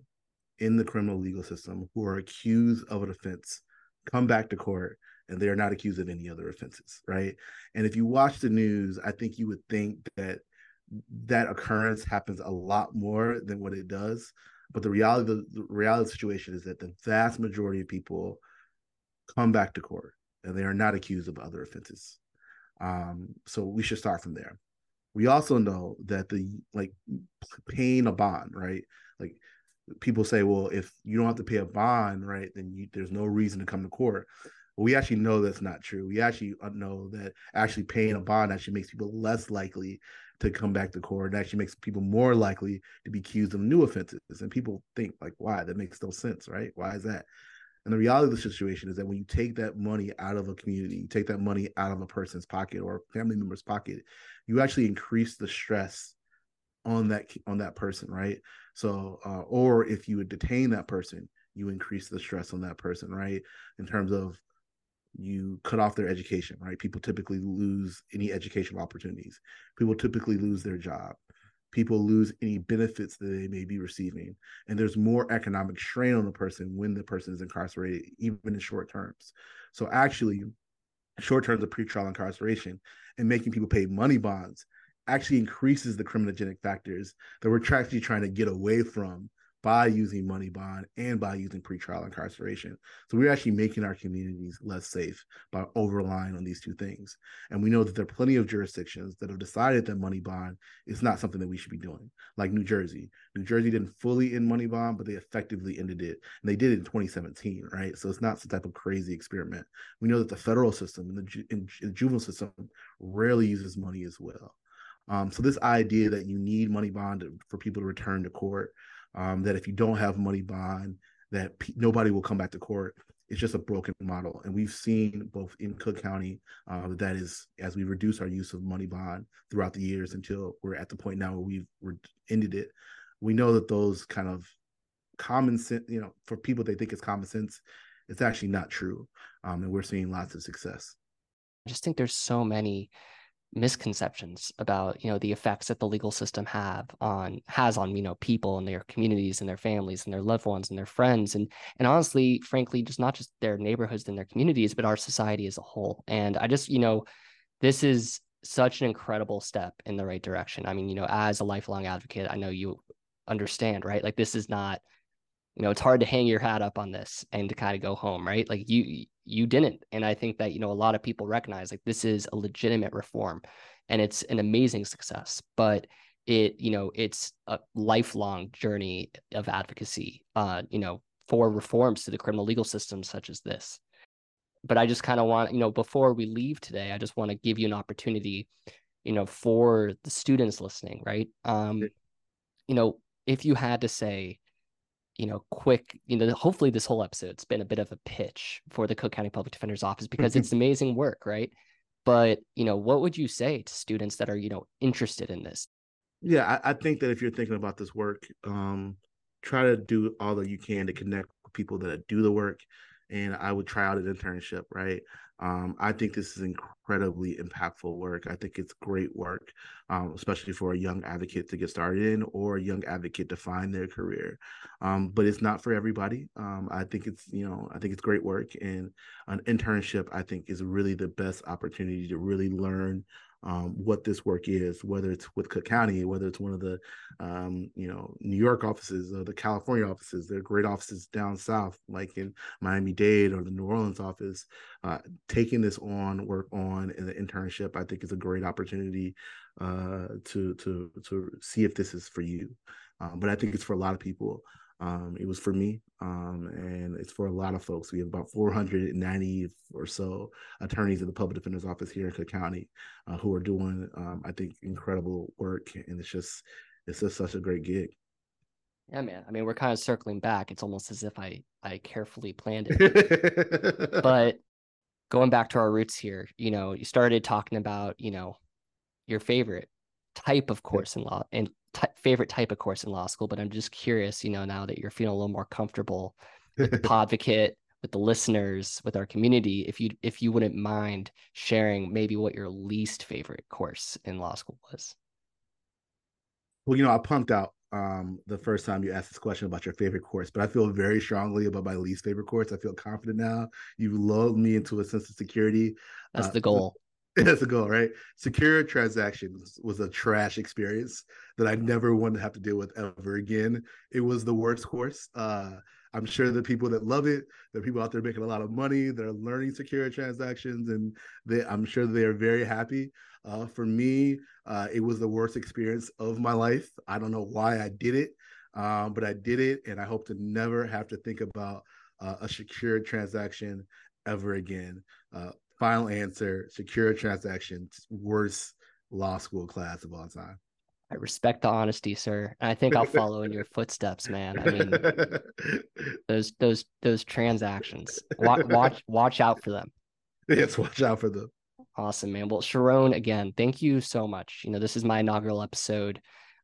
Speaker 2: in the criminal legal system who are accused of an offense come back to court and they are not accused of any other offenses, right? And if you watch the news, I think you would think that that occurrence happens a lot more than what it does. But the reality, the, the reality of the situation is that the vast majority of people come back to court and they are not accused of other offenses. Um, so we should start from there. We also know that the like paying a bond, right? Like people say, well, if you don't have to pay a bond, right, then you, there's no reason to come to court. We actually know that's not true. We actually uh, know that actually paying a bond actually makes people less likely to come back to court. It actually makes people more likely to be accused of new offenses. And people think like, why? That makes no sense, right? Why is that? And the reality of the situation is that when you take that money out of a community, you take that money out of a person's pocket or a family member's pocket, you actually increase the stress on that on that person, right? So, uh, or if you would detain that person, you increase the stress on that person, right? In terms of you cut off their education, right? People typically lose any educational opportunities. People typically lose their job. People lose any benefits that they may be receiving. And there's more economic strain on the person when the person is incarcerated, even in short terms. So actually, short terms of pretrial incarceration and making people pay money bonds actually increases the criminogenic factors that we're actually trying to get away from by using money bond and by using pretrial incarceration. So we're actually making our communities less safe by over relying on these two things. And we know that there are plenty of jurisdictions that have decided that money bond is not something that we should be doing, like New Jersey. New Jersey didn't fully end money bond, but they effectively ended it. And they did it in 2017, right? So it's not some type of crazy experiment. We know that the federal system and the, ju- in the juvenile system rarely uses money as well. Um, so this idea that you need money bond for people to return to court um, that if you don't have money bond, that nobody will come back to court. It's just a broken model, and we've seen both in Cook County uh, that is as we reduce our use of money bond throughout the years until we're at the point now where we've re- ended it. We know that those kind of common sense, you know, for people they think it's common sense, it's actually not true, um, and we're seeing lots of success.
Speaker 1: I just think there's so many misconceptions about you know the effects that the legal system have on has on you know people and their communities and their families and their loved ones and their friends and and honestly frankly just not just their neighborhoods and their communities but our society as a whole. And i just you know this is such an incredible step in the right direction. I mean you know as a lifelong advocate i know you understand right? Like this is not you know it's hard to hang your hat up on this and to kind of go home right? Like you you didn't and i think that you know a lot of people recognize like this is a legitimate reform and it's an amazing success but it you know it's a lifelong journey of advocacy uh you know for reforms to the criminal legal system such as this. But i just kind of want you know before we leave today i just want to give you an opportunity you know for the students listening right? Um you know if you had to say you know, quick, you know, hopefully this whole episode's been a bit of a pitch for the Cook County Public Defender's Office because it's amazing work, right? But, you know, what would you say to students that are, you know, interested in this?
Speaker 2: Yeah, I, I think that if you're thinking about this work, um, try to do all that you can to connect with people that do the work. And I would try out an internship, right? Um, I think this is incredibly impactful work. I think it's great work, um, especially for a young advocate to get started in or a young advocate to find their career. Um, but it's not for everybody. Um, I think it's you know I think it's great work, and an internship I think is really the best opportunity to really learn um, what this work is, whether it's with Cook County, whether it's one of the, um, you know, New York offices or the California offices. There are great offices down south, like in Miami Dade or the New Orleans office. Uh, taking this on, work on in the internship, I think is a great opportunity uh, to to to see if this is for you. Um, but I think it's for a lot of people. Um, it was for me, um, for a lot of folks. We have about 490 or so attorneys in the public defender's office here in Cook County uh, who are doing, um, I think, incredible work, and it's just it's just such a great gig.
Speaker 1: Yeah, man. I mean, we're kind of circling back. It's almost as if I I carefully planned it. but going back to our roots here, you know, you started talking about, you know, your favorite type of course in law and t- favorite type of course in law school, but I'm just curious, you know, now that you're feeling a little more comfortable with the advocate, with the listeners, with our community, if you if you wouldn't mind sharing maybe what your least favorite course in law school was.
Speaker 2: Well, you know, I pumped out um the first time you asked this question about your favorite course, but I feel very strongly about my least favorite course. I feel confident now. You've lulled me into a sense of security.
Speaker 1: That's uh, the goal.
Speaker 2: That's the goal, right? Secure transactions was a trash experience that I never wanted to have to deal with ever again. It was the worst course. Uh, I'm sure the people that love it, the people out there making a lot of money, they're learning secure transactions, and they, I'm sure they are very happy. Uh, for me, uh, it was the worst experience of my life. I don't know why I did it, um, but I did it, and I hope to never have to think about uh, a secure transaction ever again. Uh, final answer secure transactions worst law school class of all time
Speaker 1: i respect the honesty sir and i think i'll follow in your footsteps man. I mean those those those transactions. Watch watch watch out for them.
Speaker 2: Yes watch out for them.
Speaker 1: Awesome man. Well Sharone again thank you so much. You know this is my inaugural episode.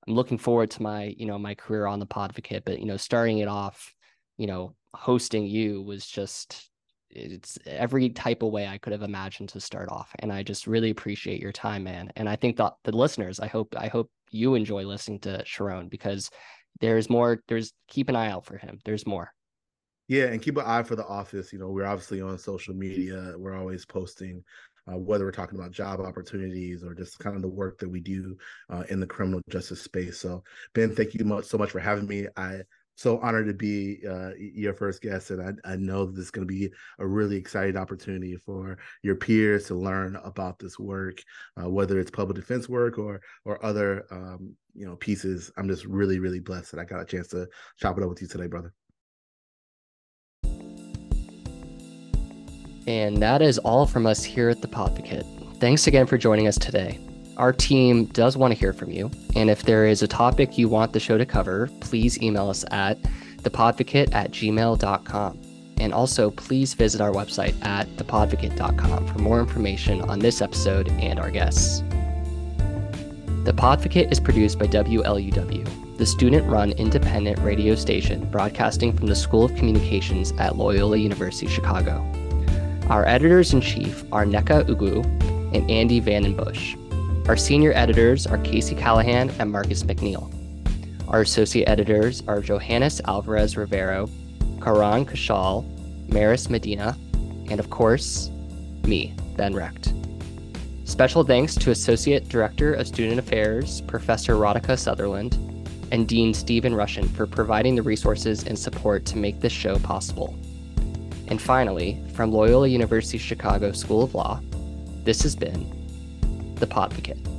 Speaker 1: I'm looking forward to my you know my career on the podvocate but you know starting it off you know hosting you was just it's every type of way I could have imagined to start off. And I just really appreciate your time, man. And I think that the listeners, I hope, I hope you enjoy listening to Sharone because there's more, there's keep an eye out for him. There's more.
Speaker 2: Yeah. And keep an eye for the office. You know, we're obviously on social media. We're always posting uh, whether we're talking about job opportunities or just kind of the work that we do uh, in the criminal justice space. So, Ben, thank you much, so much for having me. I so honored to be uh, your first guest, and I, I know this is going to be a really exciting opportunity for your peers to learn about this work, uh, whether it's public defense work or or other um, you know pieces. I'm just really really blessed that I got a chance to chop it up with you today, brother.
Speaker 1: And that is all from us here at the Podvocate. Thanks again for joining us today. Our team does want to hear from you. And if there is a topic you want the show to cover, please email us at thepodvocate at gmail.com. And also, please visit our website at thepodvocate.com for more information on this episode and our guests. The Podvocate is produced by WLUW, the student run independent radio station broadcasting from the School of Communications at Loyola University Chicago. Our editors in chief are Neka Ugu and Andy Vandenbush. Our senior editors are Casey Callahan and Marcus McNeil. Our associate editors are Johannes Alvarez Rivero, Karan Kashal, Maris Medina, and of course, me, Ben Recht. Special thanks to Associate Director of Student Affairs, Professor Radhika Sutherland, and Dean Stephen Russian for providing the resources and support to make this show possible. And finally, from Loyola University Chicago School of Law, this has been the Podvocate.